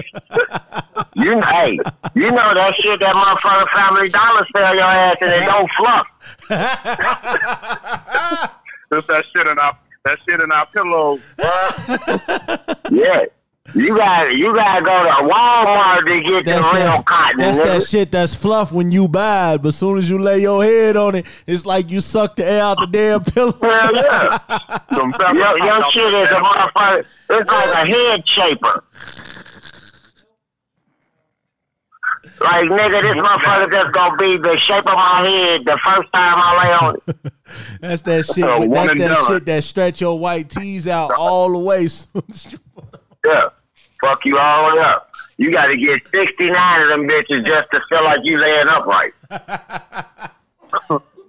You know, hey, you know that shit that motherfucker Family Dollar sell your ass and it don't fluff. Just that shit in our that shit in our pillows. Yeah. You got you gotta go to Walmart to get That's the real that, cotton. that's nigga. that shit that's fluff when you buy it, but as soon as you lay your head on it, it's like you suck the air out the damn pillow. Hell yeah. Some your, your shit is a motherfucker. It's like a head shaper. Like nigga, this motherfucker just gonna be the shape of my head the first time I lay on it. That's that shit. Uh, that's that done. shit that stretch your white tees out all the way. Yeah. Fuck you all the way up. You gotta get 69 of them bitches just to feel like you laying upright.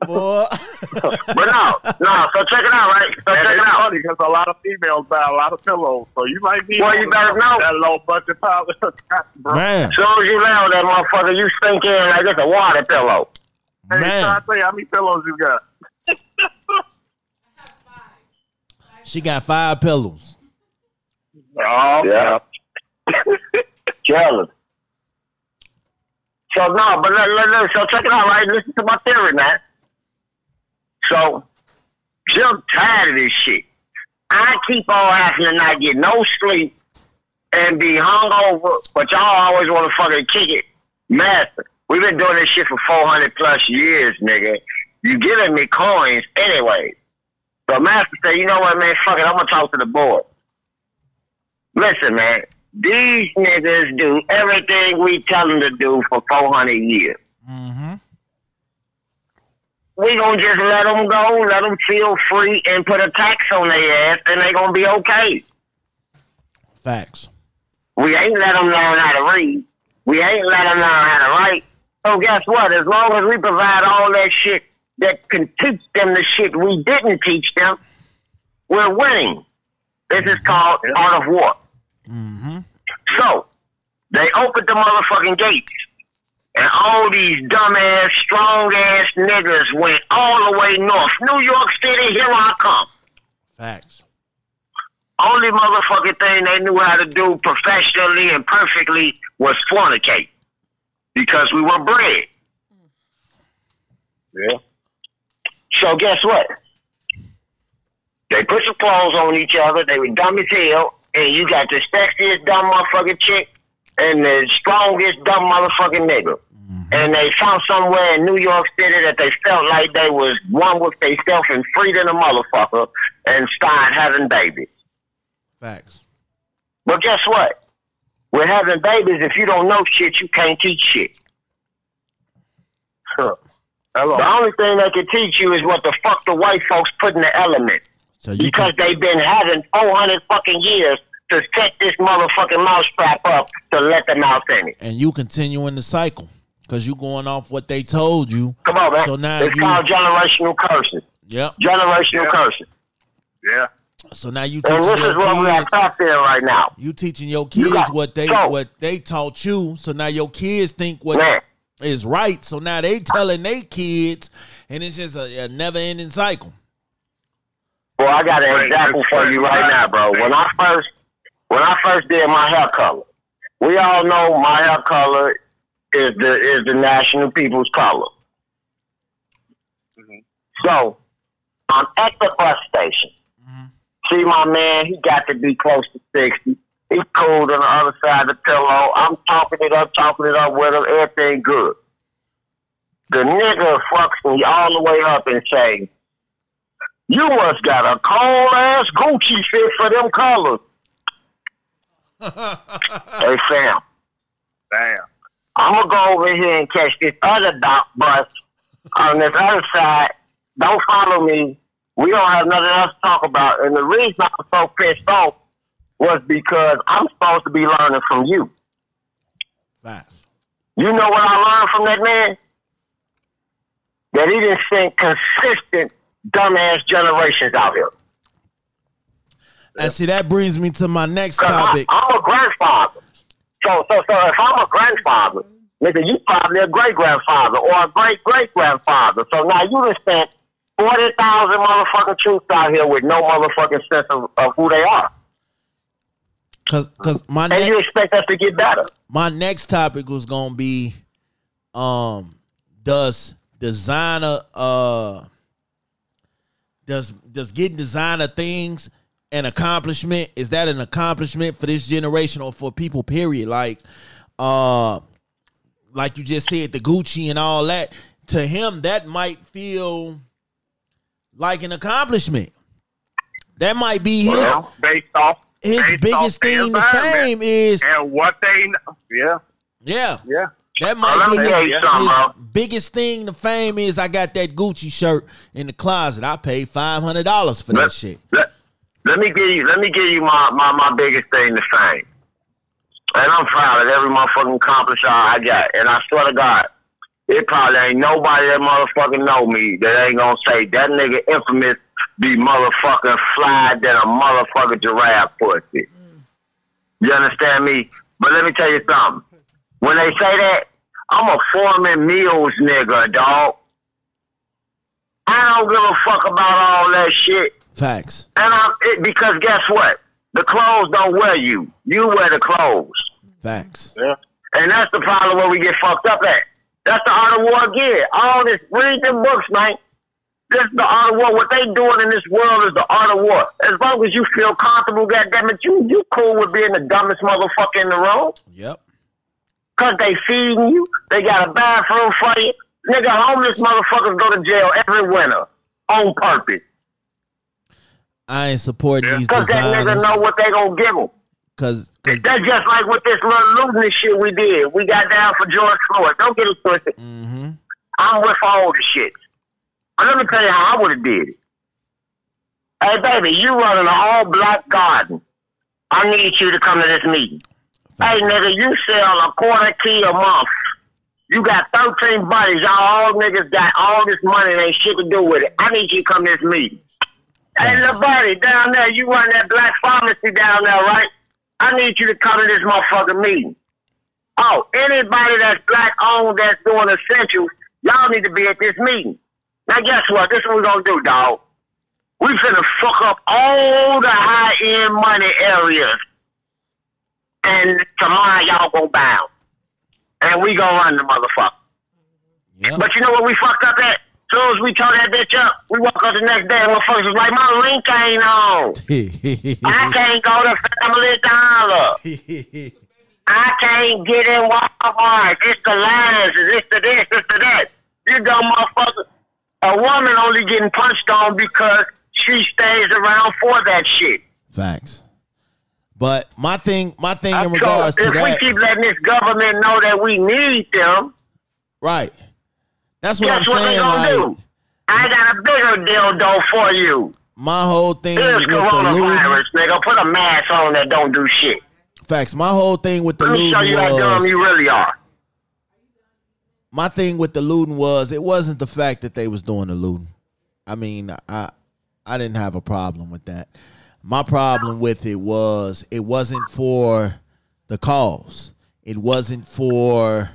Boy. But no, no, so check it out, right? So And check it it's out. funny because a lot of females buy a lot of pillows, so you might be Well, you better know. that low budget pile bro. Man, As soon as you lay on that motherfucker, you sink in like it's a water pillow. Hey, man. try to say how many pillows you got. She got five pillows. Oh, Yeah. Jealous. So no, but let, let, let- so check it out, right? Listen to my theory, man. So Jim tired of this shit. I keep on having to not get no sleep and be hungover, but y'all always want to fucking kick it. Master, we've been doing this shit for 400 plus years, nigga. You giving me coins anyway. So Master said, you know what, man, fuck it, I'm going to talk to the board. Listen, man, these niggas do everything we tell them to do for 400 years. Mm-hmm. We gonna just let them go, let them feel free, and put a tax on their ass, and they gonna be okay. Facts. We ain't let them learn how to read. We ain't let them learn how to write. So guess what? As long as we provide all that shit that can teach them the shit we didn't teach them, we're winning. This is called art of war. Mm-hmm. So they opened the motherfucking gates. And all these dumbass, strong ass niggas went all the way north. New York City, here I come. Facts. Only motherfucking thing they knew how to do professionally and perfectly was fornicate. Because we were bred. Yeah. So guess what? They put some clothes on each other. They were dumb as hell, and you got the sexiest dumb motherfucking chick and the strongest dumb motherfucking nigga. Mm-hmm. And they found somewhere in New York City that they felt like they was one with themselves and free than a motherfucker, and started having babies. Facts. But guess what? With having babies, if you don't know shit, you can't teach shit. Huh. Hello. The only thing they can teach you is what the fuck the white folks put in the element. So you because can, they've been having 400 fucking years to set this motherfucking mousetrap up to let the mouse in it. and you continuing the cycle because you're going off what they told you. Come on, man. So now it's you- called generational curses. Yep. Generational curses. Yeah. So now you teaching And teaching this is your what we are kids. trapped in right now. You teaching your kids got- what they so- what they taught you. So now your kids think what Man, is right. So now they telling their kids, and it's just a, a never ending cycle. Well, I got an example for you right now, bro. When I first, when I first did my hair color, we all know my hair color is the is the national people's color. Mhm. So I'm at the bus station. See my man, he got to be close to sixty. He's cold on the other side of the pillow. I'm talking it up, talking it up with him. Everything good. The nigga fucks me all the way up and say, "You must got a cold ass Gucci fit for them colors." hey Sam. Damn. I'm gonna go over here and catch this other doc bus on this other side. Don't follow me. We don't have nothing else to talk about. And the reason I'm so pissed off was because I'm supposed to be learning from you. Facts. You know what I learned from that man? That he didn't send consistent dumbass generations out here. And see that brings me to my next topic. I, I'm a grandfather. So, so, so if I'm a grandfather, nigga, you probably a great grandfather or a great great grandfather. So now you done spent forty thousand motherfucking troops out here with no motherfucking sense of, of who they are, Cause, cause my and you expect us to get better. my next topic was gonna be, um, does designer uh does does getting designer things an accomplishment? Is that an accomplishment for this generation or for people? Period. Like, uh, like you just said, the Gucci and all that. To him, that might feel like an accomplishment. That might be his Well, based off his based biggest off the thing to fame is and what they know. Yeah. yeah. Yeah. That might be his, his biggest thing to fame is I got that Gucci shirt in the closet. I paid five hundred dollars for that shit. Let, let me give you let me give you my, my, my biggest thing to fame. And I'm proud of every motherfucking accomplishment I got. And I swear to God, it probably ain't nobody that motherfucking know me that ain't gonna say that nigga infamous be motherfucking fly than a motherfucking giraffe pussy. Mm. You understand me? But let me tell you something. When they say that, I'm a Forman Mills nigga, dog. I don't give a fuck about all that shit. Facts. And I'm it, because guess what? The clothes don't wear you. You wear the clothes. Facts. Yeah. And that's the problem where we get fucked up at. That's the art of war again. All this read books, man. This is the art of war. What they doing in this world is the art of war. As long as you feel comfortable, goddammit, you you cool with being the dumbest motherfucker in the room. Yep. Cause they feeding you. They got a bathroom for you. Nigga, homeless motherfuckers go to jail every winter on purpose. I ain't supporting Yeah. these Cause that nigga know what they gonna give them. because because That's just like with this little looting shit we did. We got down for George Floyd. Don't get it twisted. mm-hmm. I'm with all the shit. But let me tell you how I would have did it. Hey, baby, you running an all black garden. I need you to come to this meeting. Hey, nigga, you sell a quarter key a month. You got 13 buddies. Y'all all niggas got all this money and ain't shit to do with it. I need you to come to this meeting. Hey, little buddy, down there, you run that black pharmacy down there, right? I need you to come to this motherfucking meeting. Oh, anybody that's black owned that's doing essentials, y'all need to be at this meeting. Now, guess what? This is what we're gonna do, dog. We finna fuck up all the high end money areas, and tomorrow y'all gonna bow, and we gonna run the motherfucker. Yeah. But you know what we fucked up at? As soon as we tore that bitch up, we woke up the next day and motherfuckers was like, my link ain't on. I can't go to Family Dollar. I can't get in Walmart. It's the lines. It's the this. It's the that. You dumb motherfucker. A woman only getting punched on because she stays around for that shit. Facts. But my thing, my thing in So regards to if we keep letting this government know that we need them, right? That's what I'm what saying. gonna Like do? I got a bigger dildo for you. my whole thing Here's with the looting, coronavirus, nigga. Put a mask on that don't do shit. facts. My whole thing with the Let me show you how dumb you really are. my thing with the looting was it wasn't the fact that they was doing the looting. I mean, I I didn't have a problem with that. My problem with it was it wasn't for the cause. It wasn't for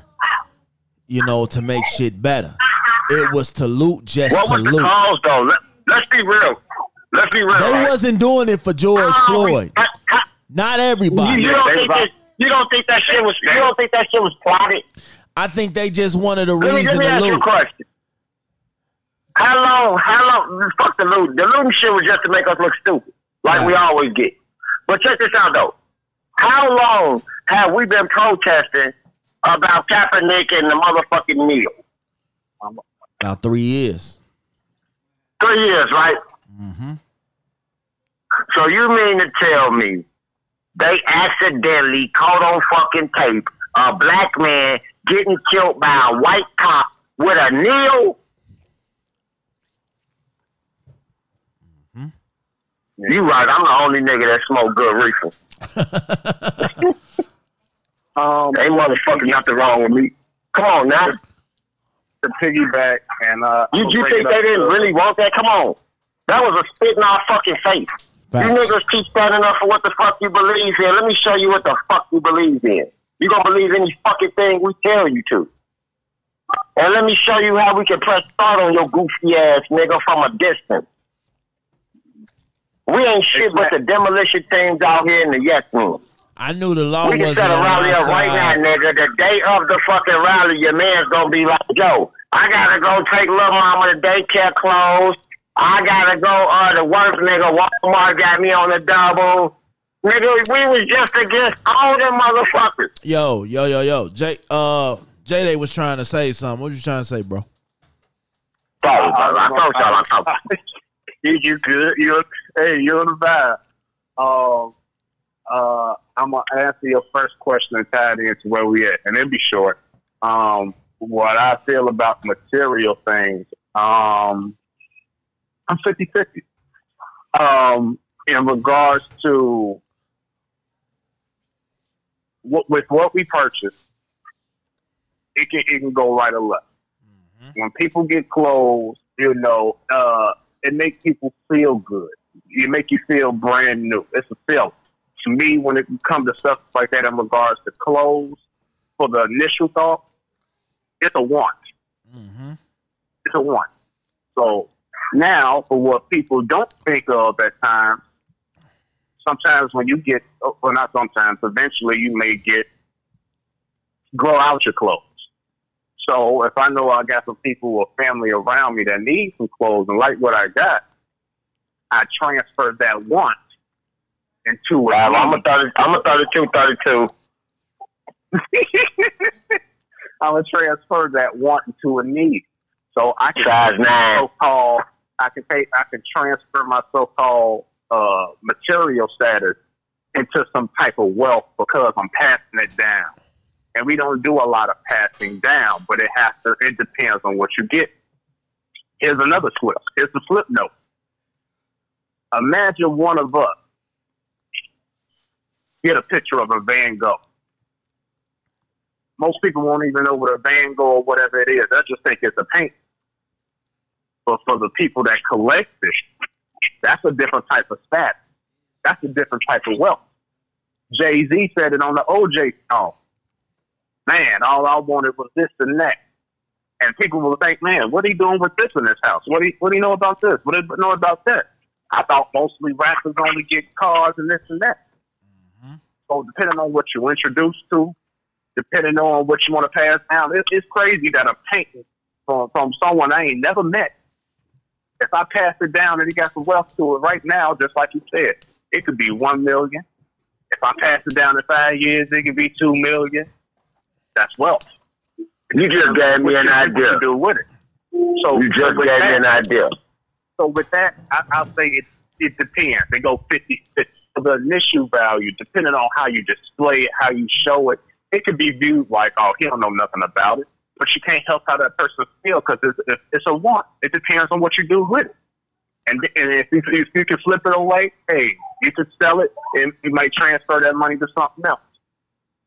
you know to make shit better. It was to loot just What to was the loot. cause though? Let, let's be real. Let's be real. They right? wasn't doing it for George How we- Floyd. how- how- Not everybody. you don't think that, you don't think that shit was you don't think that shit was plotted? I think they just wanted a Let me, let me to ask you a loot. question. How long? How long? Fuck the loot. The looting shit was just to make us look stupid, like we always get. But check this out though. How long have we been protesting about Kaepernick and the motherfucking meal? About three years. Three years, right? Mm-hmm. So you mean to tell me they accidentally caught on fucking tape a black man getting killed by a white cop with a needle? You right. I'm the only nigga that smoke good reefer. Um, Ain't motherfucking nothing wrong with me. Come on now. to piggyback and uh, You, you think they didn't up really want that? Come on. That was a spit in our fucking face. Facts. You niggas keep standing up for what the fuck you believe in. Let me show you what the fuck you believe in. You gonna believe any fucking thing we tell you to. And let me show you how we can press start on your goofy ass nigga from a distance. We ain't shit but the demolition teams out here in the yes room. I knew the law We can wasn't set a on rally up right now, nigga. The day of the fucking rally, your man's gonna be like, yo, I gotta go take little mama to daycare clothes. I gotta go uh to work, nigga. Walmart got me on the double. Nigga, we was just against all them motherfuckers. Yo, yo, yo, yo. Jay uh Jay Day was trying to say something. What you trying to say, bro? Sorry, brother. I told y'all I'm talking. you, you good? You hey, you're on the vibe. Um, uh, I'm gonna answer your first question and tie it into where we at, and it'll be short. Um, what I feel about material things, um, I'm 50-50. Um, in regards to what, with what we purchase, it can it can go right or left. When people get clothes, you know, uh, it makes people feel good. It make you feel brand new. It's a feeling. To me, when it comes to stuff like that in regards to clothes, for the initial thought, it's a want. Mm-hmm. It's a want. So now, for what people don't think of at times, sometimes when you get, well, not sometimes, eventually you may get grow out your clothes. So if I know I got some people or family around me that need some clothes and like what I got, I transferred that want into a Well, I'm a 30, I'm a 32, 32. I'm gonna transfer that want into a need. So I can Size nine. so-called I can take I can transfer my so-called uh, material status into some type of wealth because I'm passing it down. And we don't do a lot of passing down, but it has to it depends on what you get. Here's another flip. Here's the flip note. Imagine one of us get a picture of a Van Gogh. Most people won't even know what a Van Gogh or whatever it is. They'll just think it's a paint. But for the people that collect it, that's a different type of status. That's a different type of wealth. Jay Z said it on the OJ song. man, all I wanted was this and that. And people will think, man, what are you doing with this in this house? What do you, what do you know about this? What do you know about that? I thought mostly rappers only get cars and this and that. mhm So depending on what you're introduced to, depending on what you want to pass down, it, it's crazy that a painting from, from someone I ain't never met, if I pass it down and he got some wealth to it right now, just like you said, it could be one million. If I pass it down in five years, it could be two million. That's wealth. You just gave me an you- what idea. you do with it. So You just gave me an idea. So with that, I, I'll say it, it depends. They go 50 50. So the initial value, depending on how you display it, how you show it, it could be viewed like, oh, he don't know nothing about it. But you can't help how that person feel because it's, it's, a want. It depends on what you do with it. And, and if, you, if you can flip it away, hey, you could sell it and you might transfer that money to something else.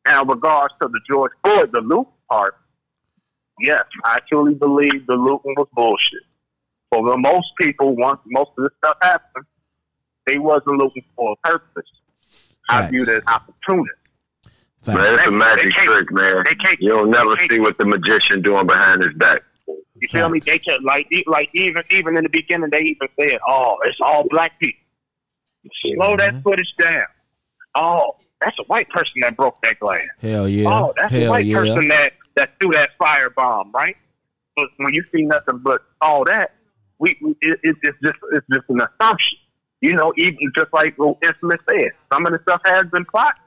Now, regards to the George Floyd, the loot part, yes, I truly believe the looting was bullshit. For the most people, once most of this stuff happened, they wasn't looking for a purpose. I Facts. view it as opportunity. Man, it's a magic trick, man. they can't- You'll never they can't- see what the magician doing behind his back. You feel me? They can like like even even in the beginning they even said, "Oh, it's all black people." Slow that Mhm. footage down. Oh, that's a white person that broke that glass. Hell yeah. Oh, that's a white yeah. person that that threw that firebomb, right? But when you see nothing but all that, we, it, it, it's just it's just an assumption. You know, even just like what Infamous said, some of the stuff has been plotted.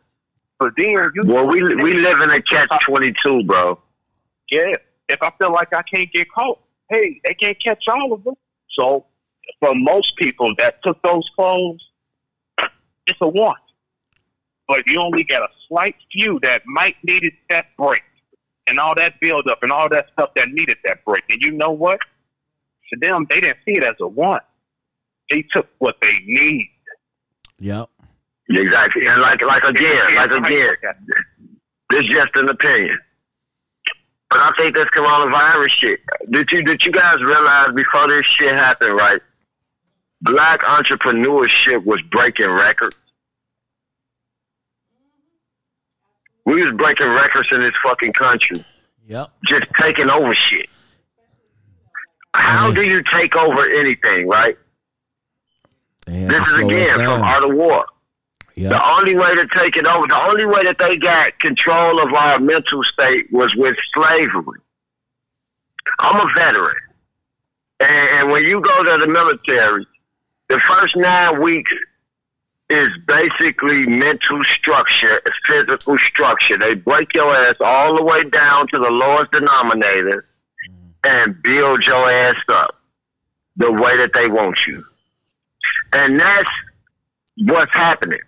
But then you Well, we we live in a catch twenty two, bro. yeah. If I feel like I can't get caught, hey, they can't catch all of them. So for most people that took those clothes, it's a want. But you only got a slight few that might needed that break and all that build up and all that stuff that needed that break. And you know what? To them, they didn't see it as a want. They took what they need. Yep. Exactly, and like like again, like again, this is just an opinion. But I think this coronavirus shit. Did you did you guys realize before this shit happened, right? Black entrepreneurship was breaking records. We was breaking records in this fucking country, Yep. just taking over shit. How do you take over anything, right? This is again from Art of War. Yep. The only way to take it over, the only way that they got control of our mental state was with slavery. I'm a veteran. And, and when you go to the military, the first nine weeks is basically mental structure, physical structure. They break your ass all the way down to the lowest denominator and build your ass up the way that they want you. And that's what's happening.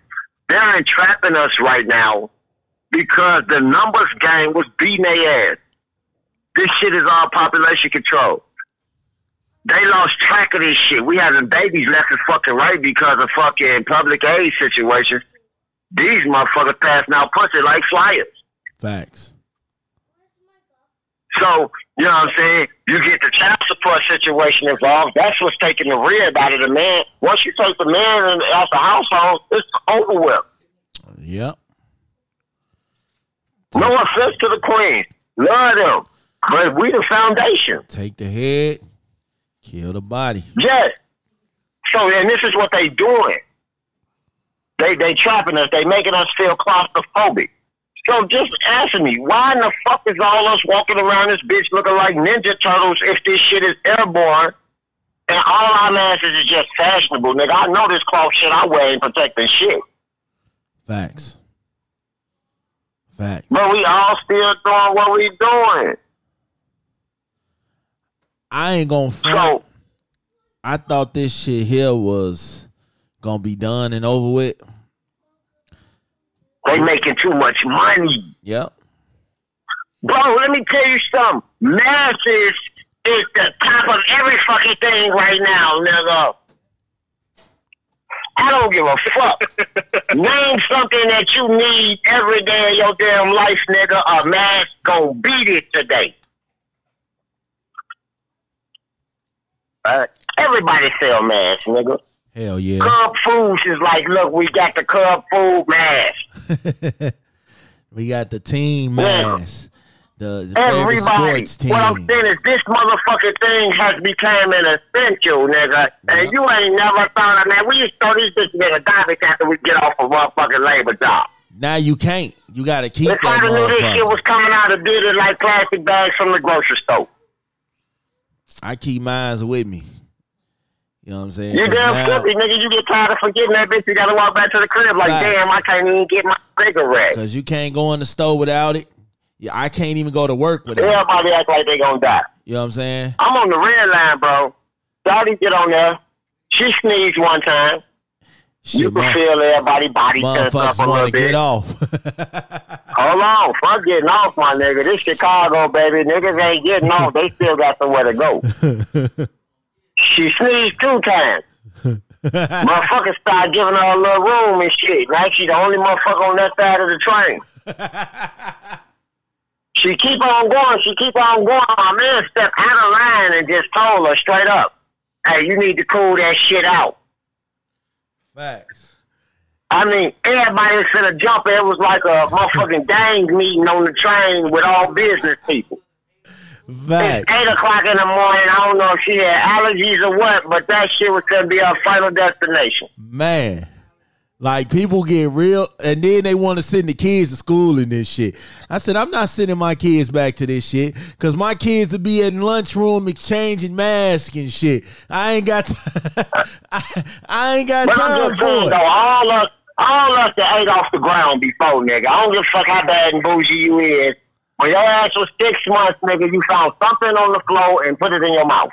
They're entrapping us right now because the numbers game was beating their ass. This shit is all population control. They lost track of this shit. We having babies left and fucking right because of fucking public aid situations. These motherfuckers passing out pussy like flyers. Facts. So, you know what I'm saying? You get the child support situation involved. That's what's taking the rib out of the man. Once you take the man out the household, it's over with. Yep. No offense to the queen. Love them. But we the foundation. Take the head, kill the body. Yes. So and this is what they doing. They they trapping us. They making us feel claustrophobic. So just answer me, why in the fuck is all us walking around this bitch looking like Ninja Turtles if this shit is airborne and all our asses is just fashionable, nigga? I know this cloth shit I wear ain't protecting shit. Facts. Facts. But we all still doing what we doing. I ain't gonna front. So I thought this shit here was gonna be done and over with. They making too much money. Yep. Bro, let me tell you something. Masses is the top of every fucking thing right now, nigga. I don't give a fuck. Name something that you need every day of your damn life, nigga. A mask gon' beat it today. Uh, everybody sell masks, nigga. Hell yeah. Cub Foods is like, look, we got the Cub Food mask. we got the team Yeah. mask. the, the Everybody. sports team. What I'm saying is this motherfucking thing has become an essential, nigga. And you ain't never thought of man. We used to throw these bitches in a garbage after we get off a motherfucking labor job. now you can't. You got to keep If that I knew this shit was coming out of did it like plastic bags from the grocery store. I keep mines with me. You know what I'm saying? You damn now- nigga. You get tired of forgetting that bitch. You gotta walk back to the crib like, Facts. damn, I can't even get my cigarette. Cause you can't go in the store without it. Yeah, I can't even go to work without it. Everybody act like they gonna die. You know what I'm saying? I'm on the red line, bro. Daddy get on there. She sneezed one time. you can feel everybody body motherfuckers want little to bit. get off. Hold on, fuck getting off, my nigga. This Chicago, baby. Niggas ain't getting off. They still got somewhere to go. she sneezed two times. motherfucker started giving her a little room and shit. Like she the only motherfucker on that side of the train. she keep on going. She keep on going. My man stepped out of line and just told her straight up, "Hey, you need to cool that shit out." Facts. I mean, everybody was finna jump. It was like a motherfucking gang meeting on the train with all business people. Facts. It's eight o'clock in the morning. I don't know if she had allergies or what, but that shit was gonna be our final destination. Man. Like people get real and then they want to send the kids to school and this shit. I said, I'm not sending my kids back to this shit. Cause my kids will be in lunchroom exchanging masks and shit. I ain't got I, I ain't got But I'm time just saying for though, it. all us, all us that ate off the ground before, nigga. I don't give a fuck how bad and bougie you is. When your ass was six months, nigga, you found something on the floor and put it in your mouth.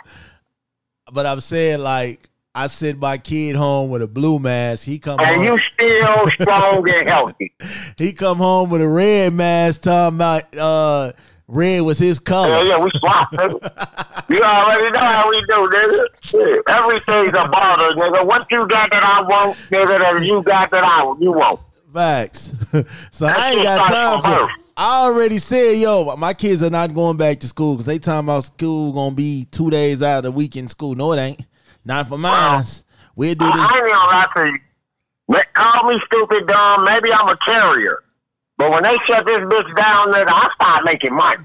But I'm saying like I sent my kid home with a blue mask. He come And home. you still strong and healthy. He come home with a red mask talking about uh red was his color. yeah, yeah, we swap, nigga. You already know how we do, nigga. Shit, Everything's a bother, nigga. What you got that I want, nigga, that you got that I you want. Facts. so That I ain't got time for birth. I already said, yo, my kids are not going back to school because they talking about school gonna be two days out of the week in school. No, it ain't. Not for mine. We'll do I, this. I ain't gonna lie to you. Call me stupid, dumb. Maybe I'm a carrier. But when they shut this bitch down, nigga, I start making money.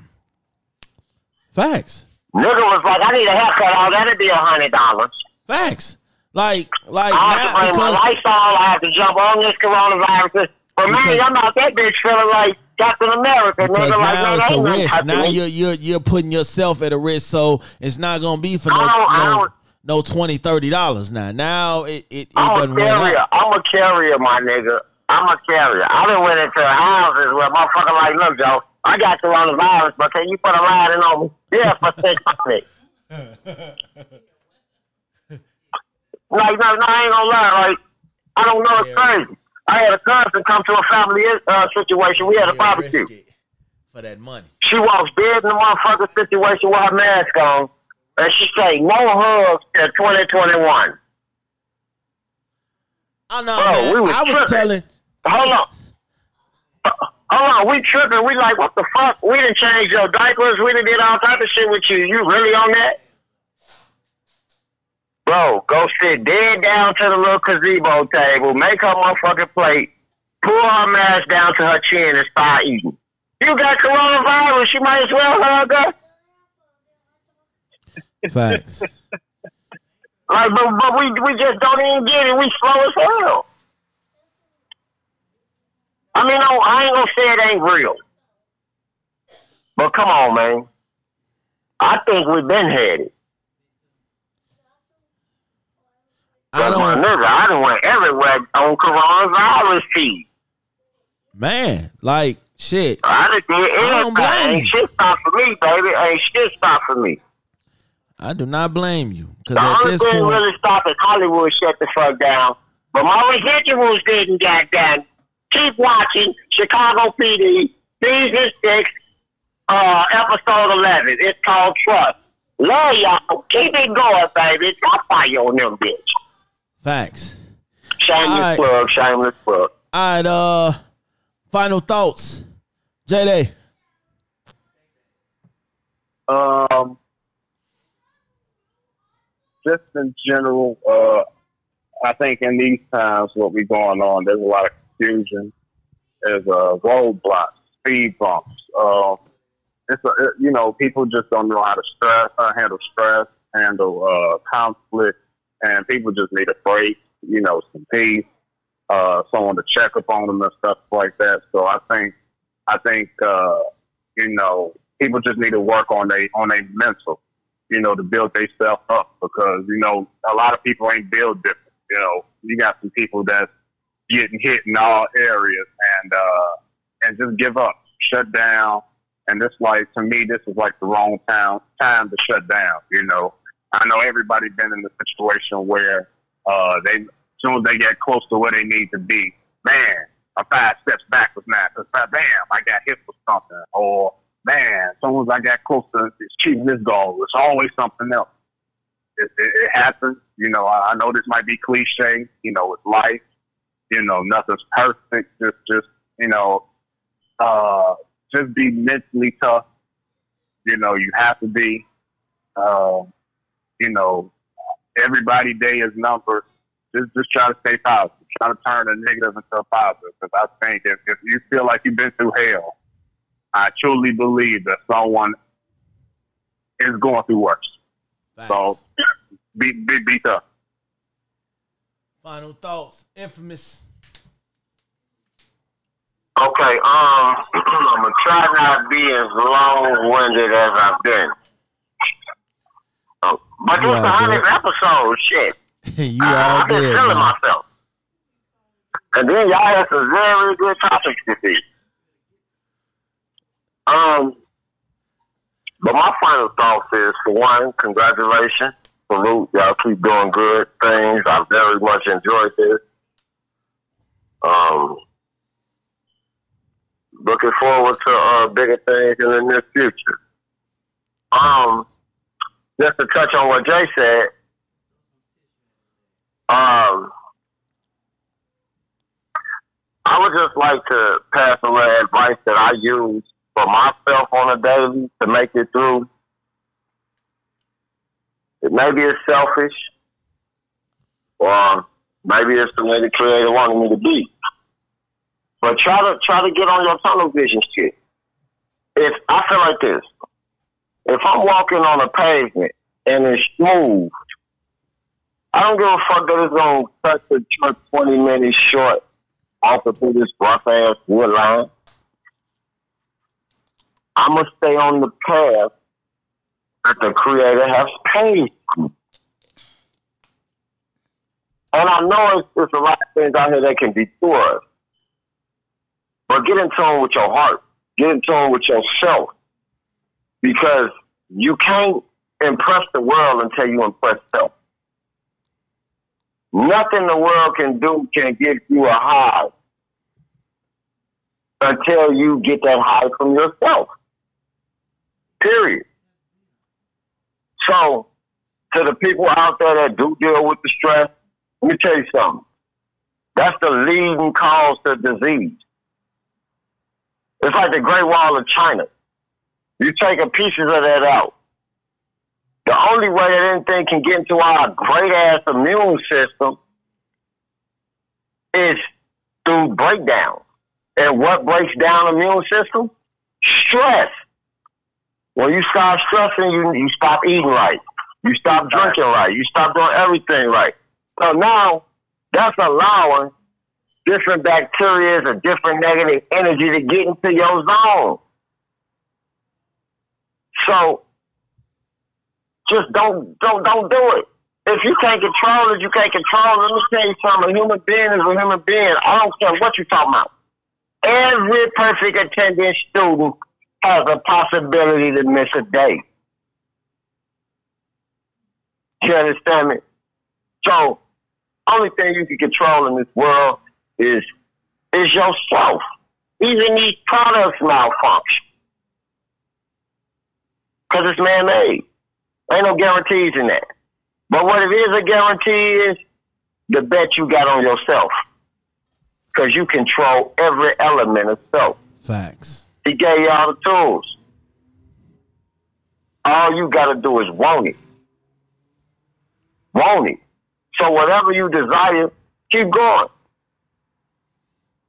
Facts. Nigga was like, I need a haircut. Oh, that'd be a hundred dollars. Facts. Like, like I have to bring my Lysol. I have to jump on this coronavirus. Because- man, I'm out that bitch feeling like Captain America. because nigga, like, now man, it's a risk. Now you're you're you're putting yourself at a risk, so it's not gonna be for no I don't- I no, no 20 30 dollars now. Now it it, it I'm doesn't a run carrier. I'm a carrier, my nigga. I'm a carrier. I done went into houses where motherfucker like, look, Joe, I got coronavirus, but can you put a riding on me? Yeah, for six hundred. like, no, no, I ain't gonna lie. Like, I don't know. It's crazy. I had a cousin come to a family uh, situation. We had a barbecue. for that money. She walks dead in the motherfucker situation with her mask on, and she say, no hugs till 2021. Oh no, Bro, man. we was I was tripping. telling Hold on. Hold on, we tripping. We like, what the fuck? We didn't change your diapers. We didn't did all type of shit with you. You really on that? Bro, go sit dead down to the little gazebo table, make her motherfucking plate, pull her mask down to her chin and start eating. You got coronavirus, you might as well hug her. facts. Like, but, but we we just don't even get it. We slow as hell. I mean, no, I ain't gonna say it ain't real. But come on, man. I think we've been headed. I don't nigga, I done went everywhere on coronavirus feed. man, like shit. I done did I don't blame you. Ain't shit stop for me, baby. Ain't shit stop for me. I do not blame you. The at only this thing point really stopped is Hollywood shut the fuck down. But my residuals didn't get done. Keep watching Chicago PD, season six, uh, episode eleven. It's called Trust. Love y'all. Keep it going, baby. Stop fire on them bitch. Facts. Shameless All right. plug, shameless plug. All right, uh final thoughts. JD. Um, just in general, uh, I think in these times, what we going on, there's a lot of confusion. There's uh, roadblocks, speed bumps. Uh, it's a, it, you know people just don't know how to stress, uh, handle stress, handle uh, conflict, and people just need a break. You know, some peace, uh, someone to check up on them and stuff like that. So I think I think uh, you know people just need to work on they on their mental. You know, to build themselves up because you know a lot of people ain't built different. You know, you got some people that's getting hit in all areas and uh, and just give up, shut down. And this like to me, this is like the wrong time time to shut down. You know, I know everybody's been in the situation where uh, they as soon as they get close to where they need to be, man, a five steps backwards now. Cause bam, I got hit for something, or man, as soon as I got close to achieving this goal, it's always something else. It, it, it happens. You know, I, I know this might be cliche. You know, it's life. You know, nothing's perfect. Just, just you know, uh, just be mentally tough. You know, you have to be. Uh, you know, everybody day is numbered. Just, just try to stay positive. Try to turn a negative into a positive. Because I think if, if you feel like you've been through hell, I truly believe that someone is going through worse. Facts. So be be be tough. Final thoughts, infamous. Okay, um, I'm gonna try not to be as long-winded as I've been. Oh, but You this the hundredth episode, shit. you all I've been feeling man. myself. And then y'all had some very good topics to see. Um, but my final thoughts is, for one, congratulations, salute, y'all keep doing good things. I very much enjoyed this. Um, looking forward to uh, bigger things in the near future. Um, just to touch on what Jay said, um, I would just like to pass a little advice that I use for myself on a daily to make it through. It maybe it's selfish, or maybe it's the way the creator wanted me to be. But try to try to get on your tunnel vision shit. If I feel like this, if I'm walking on a pavement and it's smooth, I don't give a fuck that it's gonna cut the truck twenty minutes short off of through this rough ass wood line. I'ma stay on the path that the creator has paved. And I know it's, it's a lot of things out here that can detour us. But get in tune with your heart. Get in tune with yourself. Because you can't impress the world until you impress self. Nothing the world can do can give you a high until you get that high from yourself. Period. So, to the people out there that do deal with the stress, let me tell you something. That's the leading cause to disease. It's like the Great Wall of China. You take a pieces of that out. The only way that anything can get into our great ass immune system is through breakdown. And what breaks down immune system? Stress. When you stop stressing, you you stop eating right. You stop drinking right. You stop doing everything right. So now that's allowing different bacteria or different negative energy to get into your zone. So just don't don't don't do it. If you can't control it, you can't control it. Let me tell you something. A human being is a human being. I don't care what you're talking about. Every perfect attendance student has a possibility to miss a day. You understand me? So, only thing you can control in this world is is yourself. Even these products malfunction because it's man-made. Ain't no guarantees in that. But what it is a guarantee is the bet you got on yourself. Because you control every element of self. Facts. He gave you all the tools. All you got to do is want it. Want it. So whatever you desire, keep going.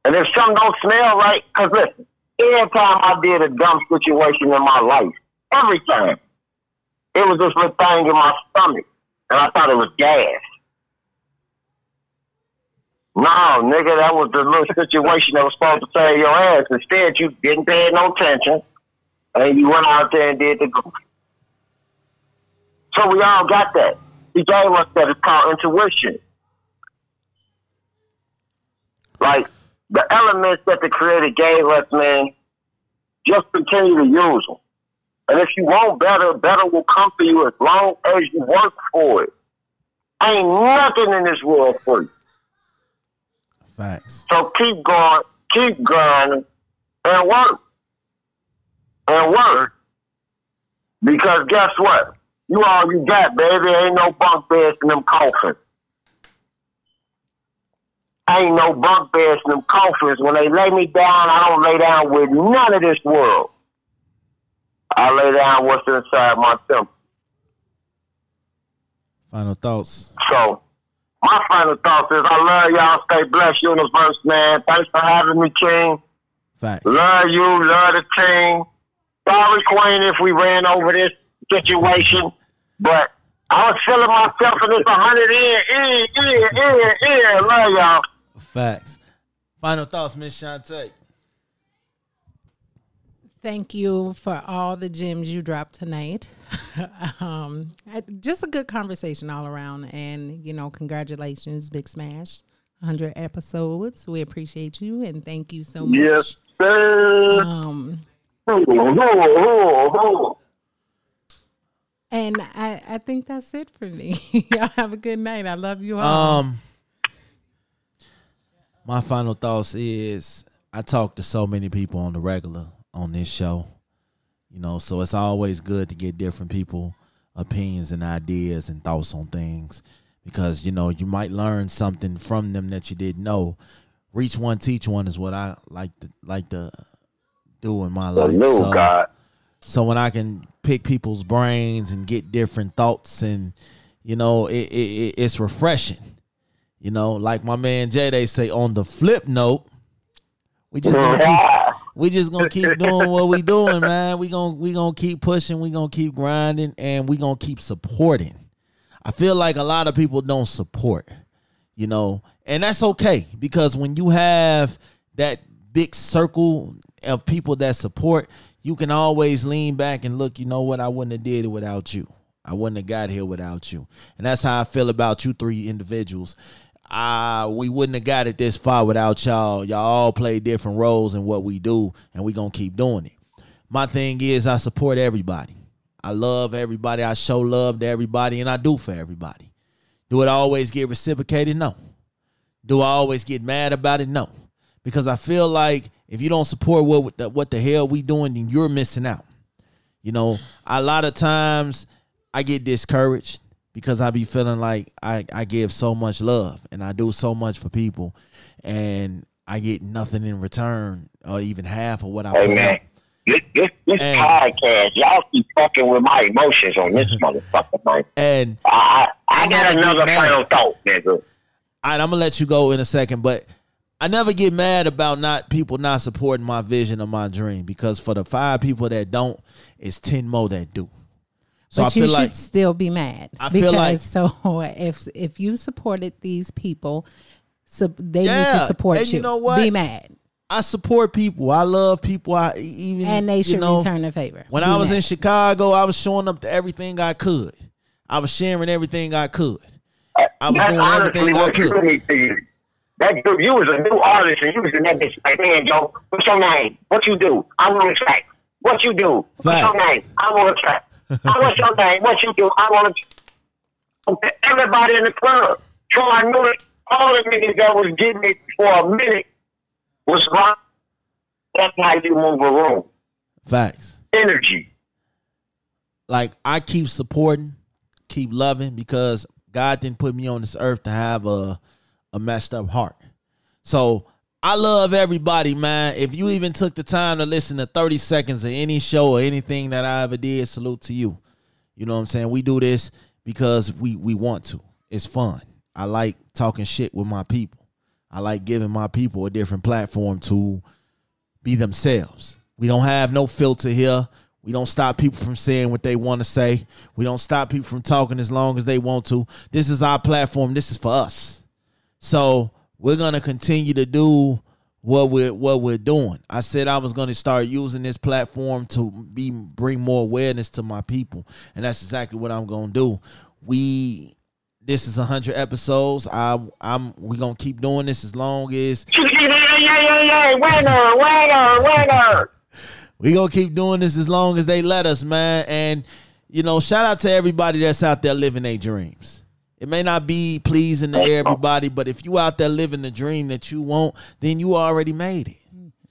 And if something don't smell right, because listen, Every time I did a dumb situation in my life, every time, it was this little thing in my stomach, and I thought it was gas. No, nigga, that was the little situation that was supposed to save your ass. Instead, you didn't pay no attention, and you went out there and did the goofy. So we all got that. He gave us that. It's called intuition. Like the elements that the Creator gave us, man, just continue to use them. And if you want better, better will come for you as long as you work for it. Ain't nothing in this world free. Facts. So keep going, keep grinding, and work. And work. Because guess what? You all you got, baby. Ain't no bunk beds in them coffins. Ain't no bunk beds in them coffins. When they lay me down, I don't lay down with none of this world. I lay down what's inside my temple. Final thoughts. So, my final thoughts is I love y'all. Stay blessed, universe, man. Thanks for having me, King. Facts. Love you, love the team. Sorry, Queen, if we ran over this situation, but I was feeling myself in this 100 in, in, in, in, in. Love y'all. Facts. Final thoughts, Miss Chaunte. Thank you for all the gems you dropped tonight. um, I- just a good conversation all around, and you know, congratulations, Big Smash, hundred episodes. We appreciate you and thank you so much. Yes, sir. Um, Ooh, ooh, ooh, ooh. and I, I think that's it for me. Y'all have a good night. I love you all. Um, my final thoughts is I talk to so many people on the regular on this show, you know, so it's always good to get different people opinions and ideas and thoughts on things because you know you might learn something from them that you didn't know. Reach one, teach one is what I like to like to do in my life. So- God. so when I can pick people's brains and get different thoughts and you know it, it, it it's refreshing. You know, like my man Jay, they say on the flip note, we just gonna keep we just gonna keep doing what we doing, man. We gonna we gonna keep pushing, we gonna keep grinding, and we gonna keep supporting. I feel like a lot of people don't support, you know, and that's okay because when you have that big circle of people that support, you can always lean back and look. You know what? I wouldn't have did it without you. I wouldn't have got here without you, and that's how I feel about you three individuals. Uh, we wouldn't have got it this far without y'all. Y'all all play different roles in what we do, and we gonna keep doing it. My thing is I support everybody. I love everybody. I show love to everybody, and I do for everybody. Do it always get reciprocated? No. Do I always get mad about it? No. Because I feel like if you don't support what the, what the hell we doing, then you're missing out. You know, a lot of times I get discouraged because I be feeling like I, I give so much love and I do so much for people and I get nothing in return or even half of what I Hey, put out. This, this, this And- podcast, y'all keep fucking with my emotions on this motherfucker, man. And I, I, I I got another final thought, nigga. all right, I'm gonna let you go in a second, but I never get mad about not people not supporting my vision or my dream because for the five people that don't, it's ten more that do. So but I you feel should like still be mad I because feel like- so if if you supported these people, so they need to support and you. you know what? Be mad, I support people. I love people. I even and they you should know, return the favor. When Be I was mad. in Chicago, I was showing up to everything I could. I was sharing everything I could. I was That's doing honestly everything I could. you need to you. That dude, you was a new artist and you was in that bitch like, man, Joe, what's your name? What you do? I'm on the track. What you do? What's your name? I'm on the track. What's your name? What you do? I want the. Everybody in the club. So I knew it. All the niggas that was getting it for a minute was wrong. That's how you move a room. Facts. Energy. Like I keep supporting, keep loving because God didn't put me on this earth to have a a messed up heart. So I love everybody, man. If you even took the time to listen to 30 seconds of any show or anything that I ever did, salute to you. You know what I'm saying? We do this because we we want to. It's fun. I like talking shit with my people. I like giving my people a different platform to be themselves. We don't have no filter here. We don't stop people from saying what they want to say. We don't stop people from talking as long as they want to. This is our platform. This is for us. So we're gonna continue to do what we're what we're doing. I said I was gonna start using this platform to be bring more awareness to my people, and that's exactly what I'm gonna do. We this is hundred episodes. I I'm we gonna keep doing this as long as winner, winner, winner. we gonna keep doing this as long as they let us, man. And you know, shout out to everybody that's out there living their dreams. It may not be pleasing to everybody, but if you out there living the dream that you want, then you already made it.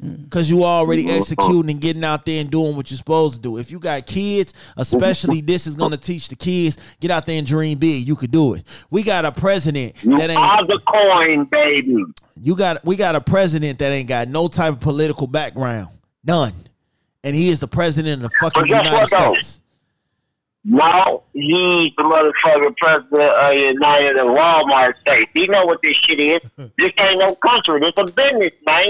Mm-hmm. Cause you already mm-hmm. executing and getting out there and doing what you're supposed to do. If you got kids, especially this is gonna teach the kids, get out there and dream big. You could do it. We got a president You that ain't are the coin, baby. you got we got a president that ain't got no type of political background. None. And he is the president of the fucking United what, though? States. No, he's the motherfucking president of the United and Walmart States. He know what this shit is. this ain't no country. This a business, man.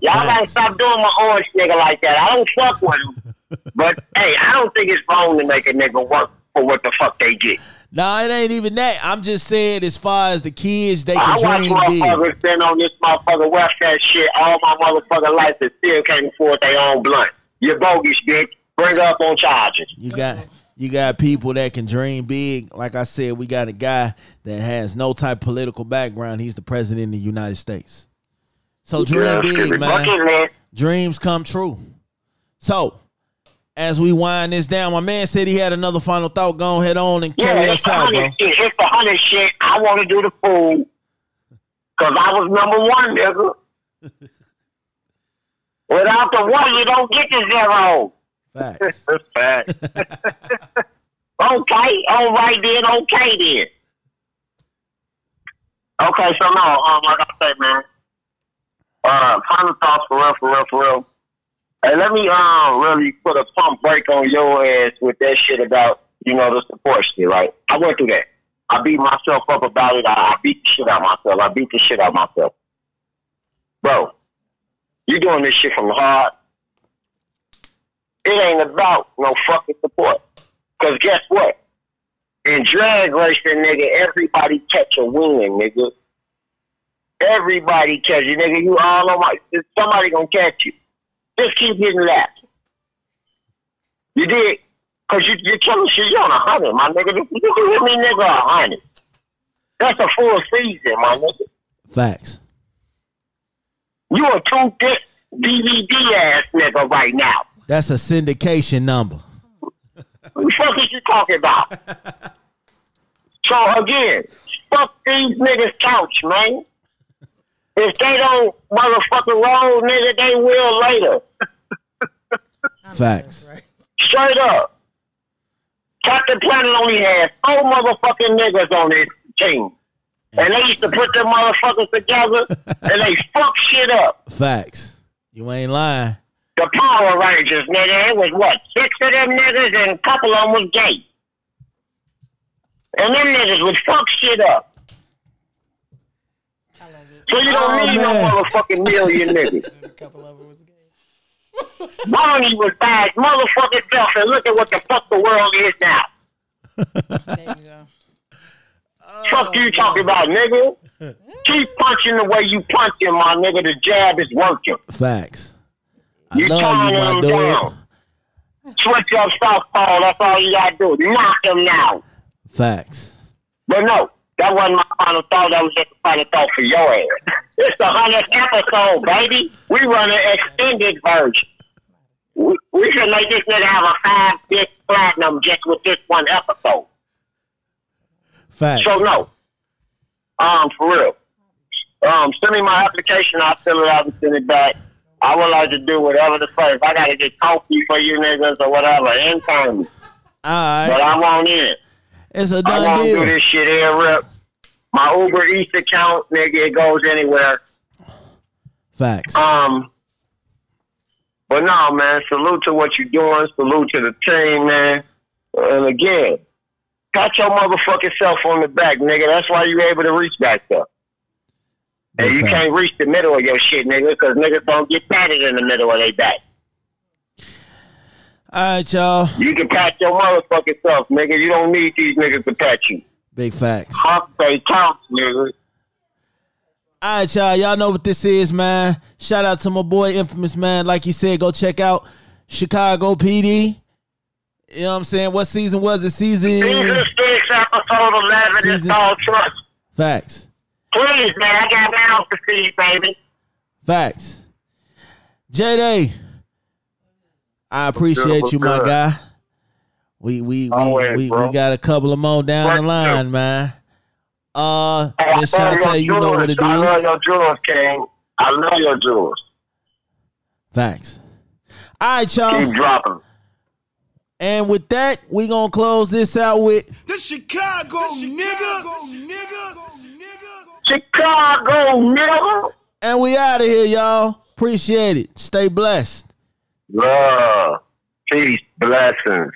Y'all gotta stop doing my orange nigga like that. I don't fuck with him. but hey, I don't think it's wrong to make a nigga work for what the fuck they get. Nah, it ain't even that. I'm just saying as far as the kids, they I can watch dream big. motherfuckers been on this motherfucking welfare shit all my motherfucking life and still can't afford their own blunt. You bogus bitch. Bring up on charges. You got you got people that can dream big. Like I said, we got a guy that has no type of political background. He's the president of the United States. So dream big, man. Dreams come true. So as we wind this down, my man said he had another final thought. Go ahead on and carry us out, bro. shit. It's the hundred shit. I want to do the fool because I was number one, nigga. Without the one, you don't get the zero. Facts. That's fact. okay, all right then, okay then. Okay, so no, um, like I said, man. Uh, final thoughts for real, for real, for real. Hey, let me um really put a pump break on your ass with that shit about you know the support shit. Right? I went through that. I beat myself up about it. I, I beat the shit out of myself. I beat the shit out of myself, bro. You doing this shit from the heart. It ain't about no fucking support. Cause guess what? In drag racing, nigga, everybody catch a win, nigga. Everybody catch you, nigga. You all on my. Somebody gonna catch you. Just keep getting laps. You did, cause you you're killing shit. You on a hundred, my nigga. You you can hear me, nigga, a hundred. That's a full season, my nigga. Facts. You a two dick DVD ass nigga right now. That's a syndication number. What the fuck is you talking about? so again, fuck these niggas couch, man. If they don't motherfucking roll, nigga, they will later. Facts. Straight up. Captain Planet only has four motherfucking niggas on his team. And they used to put them motherfuckers together and they fuck shit up. Facts. You ain't lying. The Power Rangers, nigga, it was what, six of them niggas and a couple of them was gay. And them niggas would fuck shit up. So you don't Oh, need no man. motherfucking million niggas. A couple of them was gay. Barney was bad motherfucking self and look at what the fuck the world is now. There you go. fuck oh, you talking about, nigga? Keep punching the way you punching, my nigga. The jab is working. Facts. I You love you, my dude. down. Switch up southpaw. That's all you gotta do. Knock him down. Facts. But no, that wasn't my final thought. That was just a final thought for your ass. It's the hundredth episode, baby. We run an extended version. We, we should make this nigga have a five disc platinum just with this one episode. Facts. So no, um, for real. Um, send me my application. I'll fill it out and send it back. I would like to do whatever the fuck. If I gotta get coffee for you niggas or whatever, intern me. All right. But I want in. It's a I done to do deal. this shit here, rip. My Uber Eats account, nigga, it goes anywhere. Facts. Um, but no, man, salute to what you're doing. Salute to the team, man. And again, pat your motherfucking self on the back, nigga. That's why you're able to reach back there. And you facts. can't reach the middle of your shit, nigga, because niggas don't get patted in the middle of their back. All right, y'all. You can pat your motherfucking self, nigga. You don't need these niggas to pat you. Big facts. Hump they counts, nigga. All right, y'all. Y'all know what this is, man. Shout out to my boy Infamous, man. Like you said, go check out Chicago PD. You know what I'm saying? What season was it? Season Season six, episode eleven is Season- called Trust. facts. Please, man, I got mouths to feed, baby. Facts. J Day. I appreciate you, my guy. We we we, Always, we, bro. we got a couple of more down the Thank line, man. Uh I Miss love Chaunte, you know what it is. I love your jewels, King. I love your jewels. Thanks. All right, y'all. Keep dropping. And with that, we gonna close this out with the Chicago, nigga. nigga. Chicago, nigga. and we out of here, y'all. Appreciate it. Stay blessed. Love. Peace. Blessings.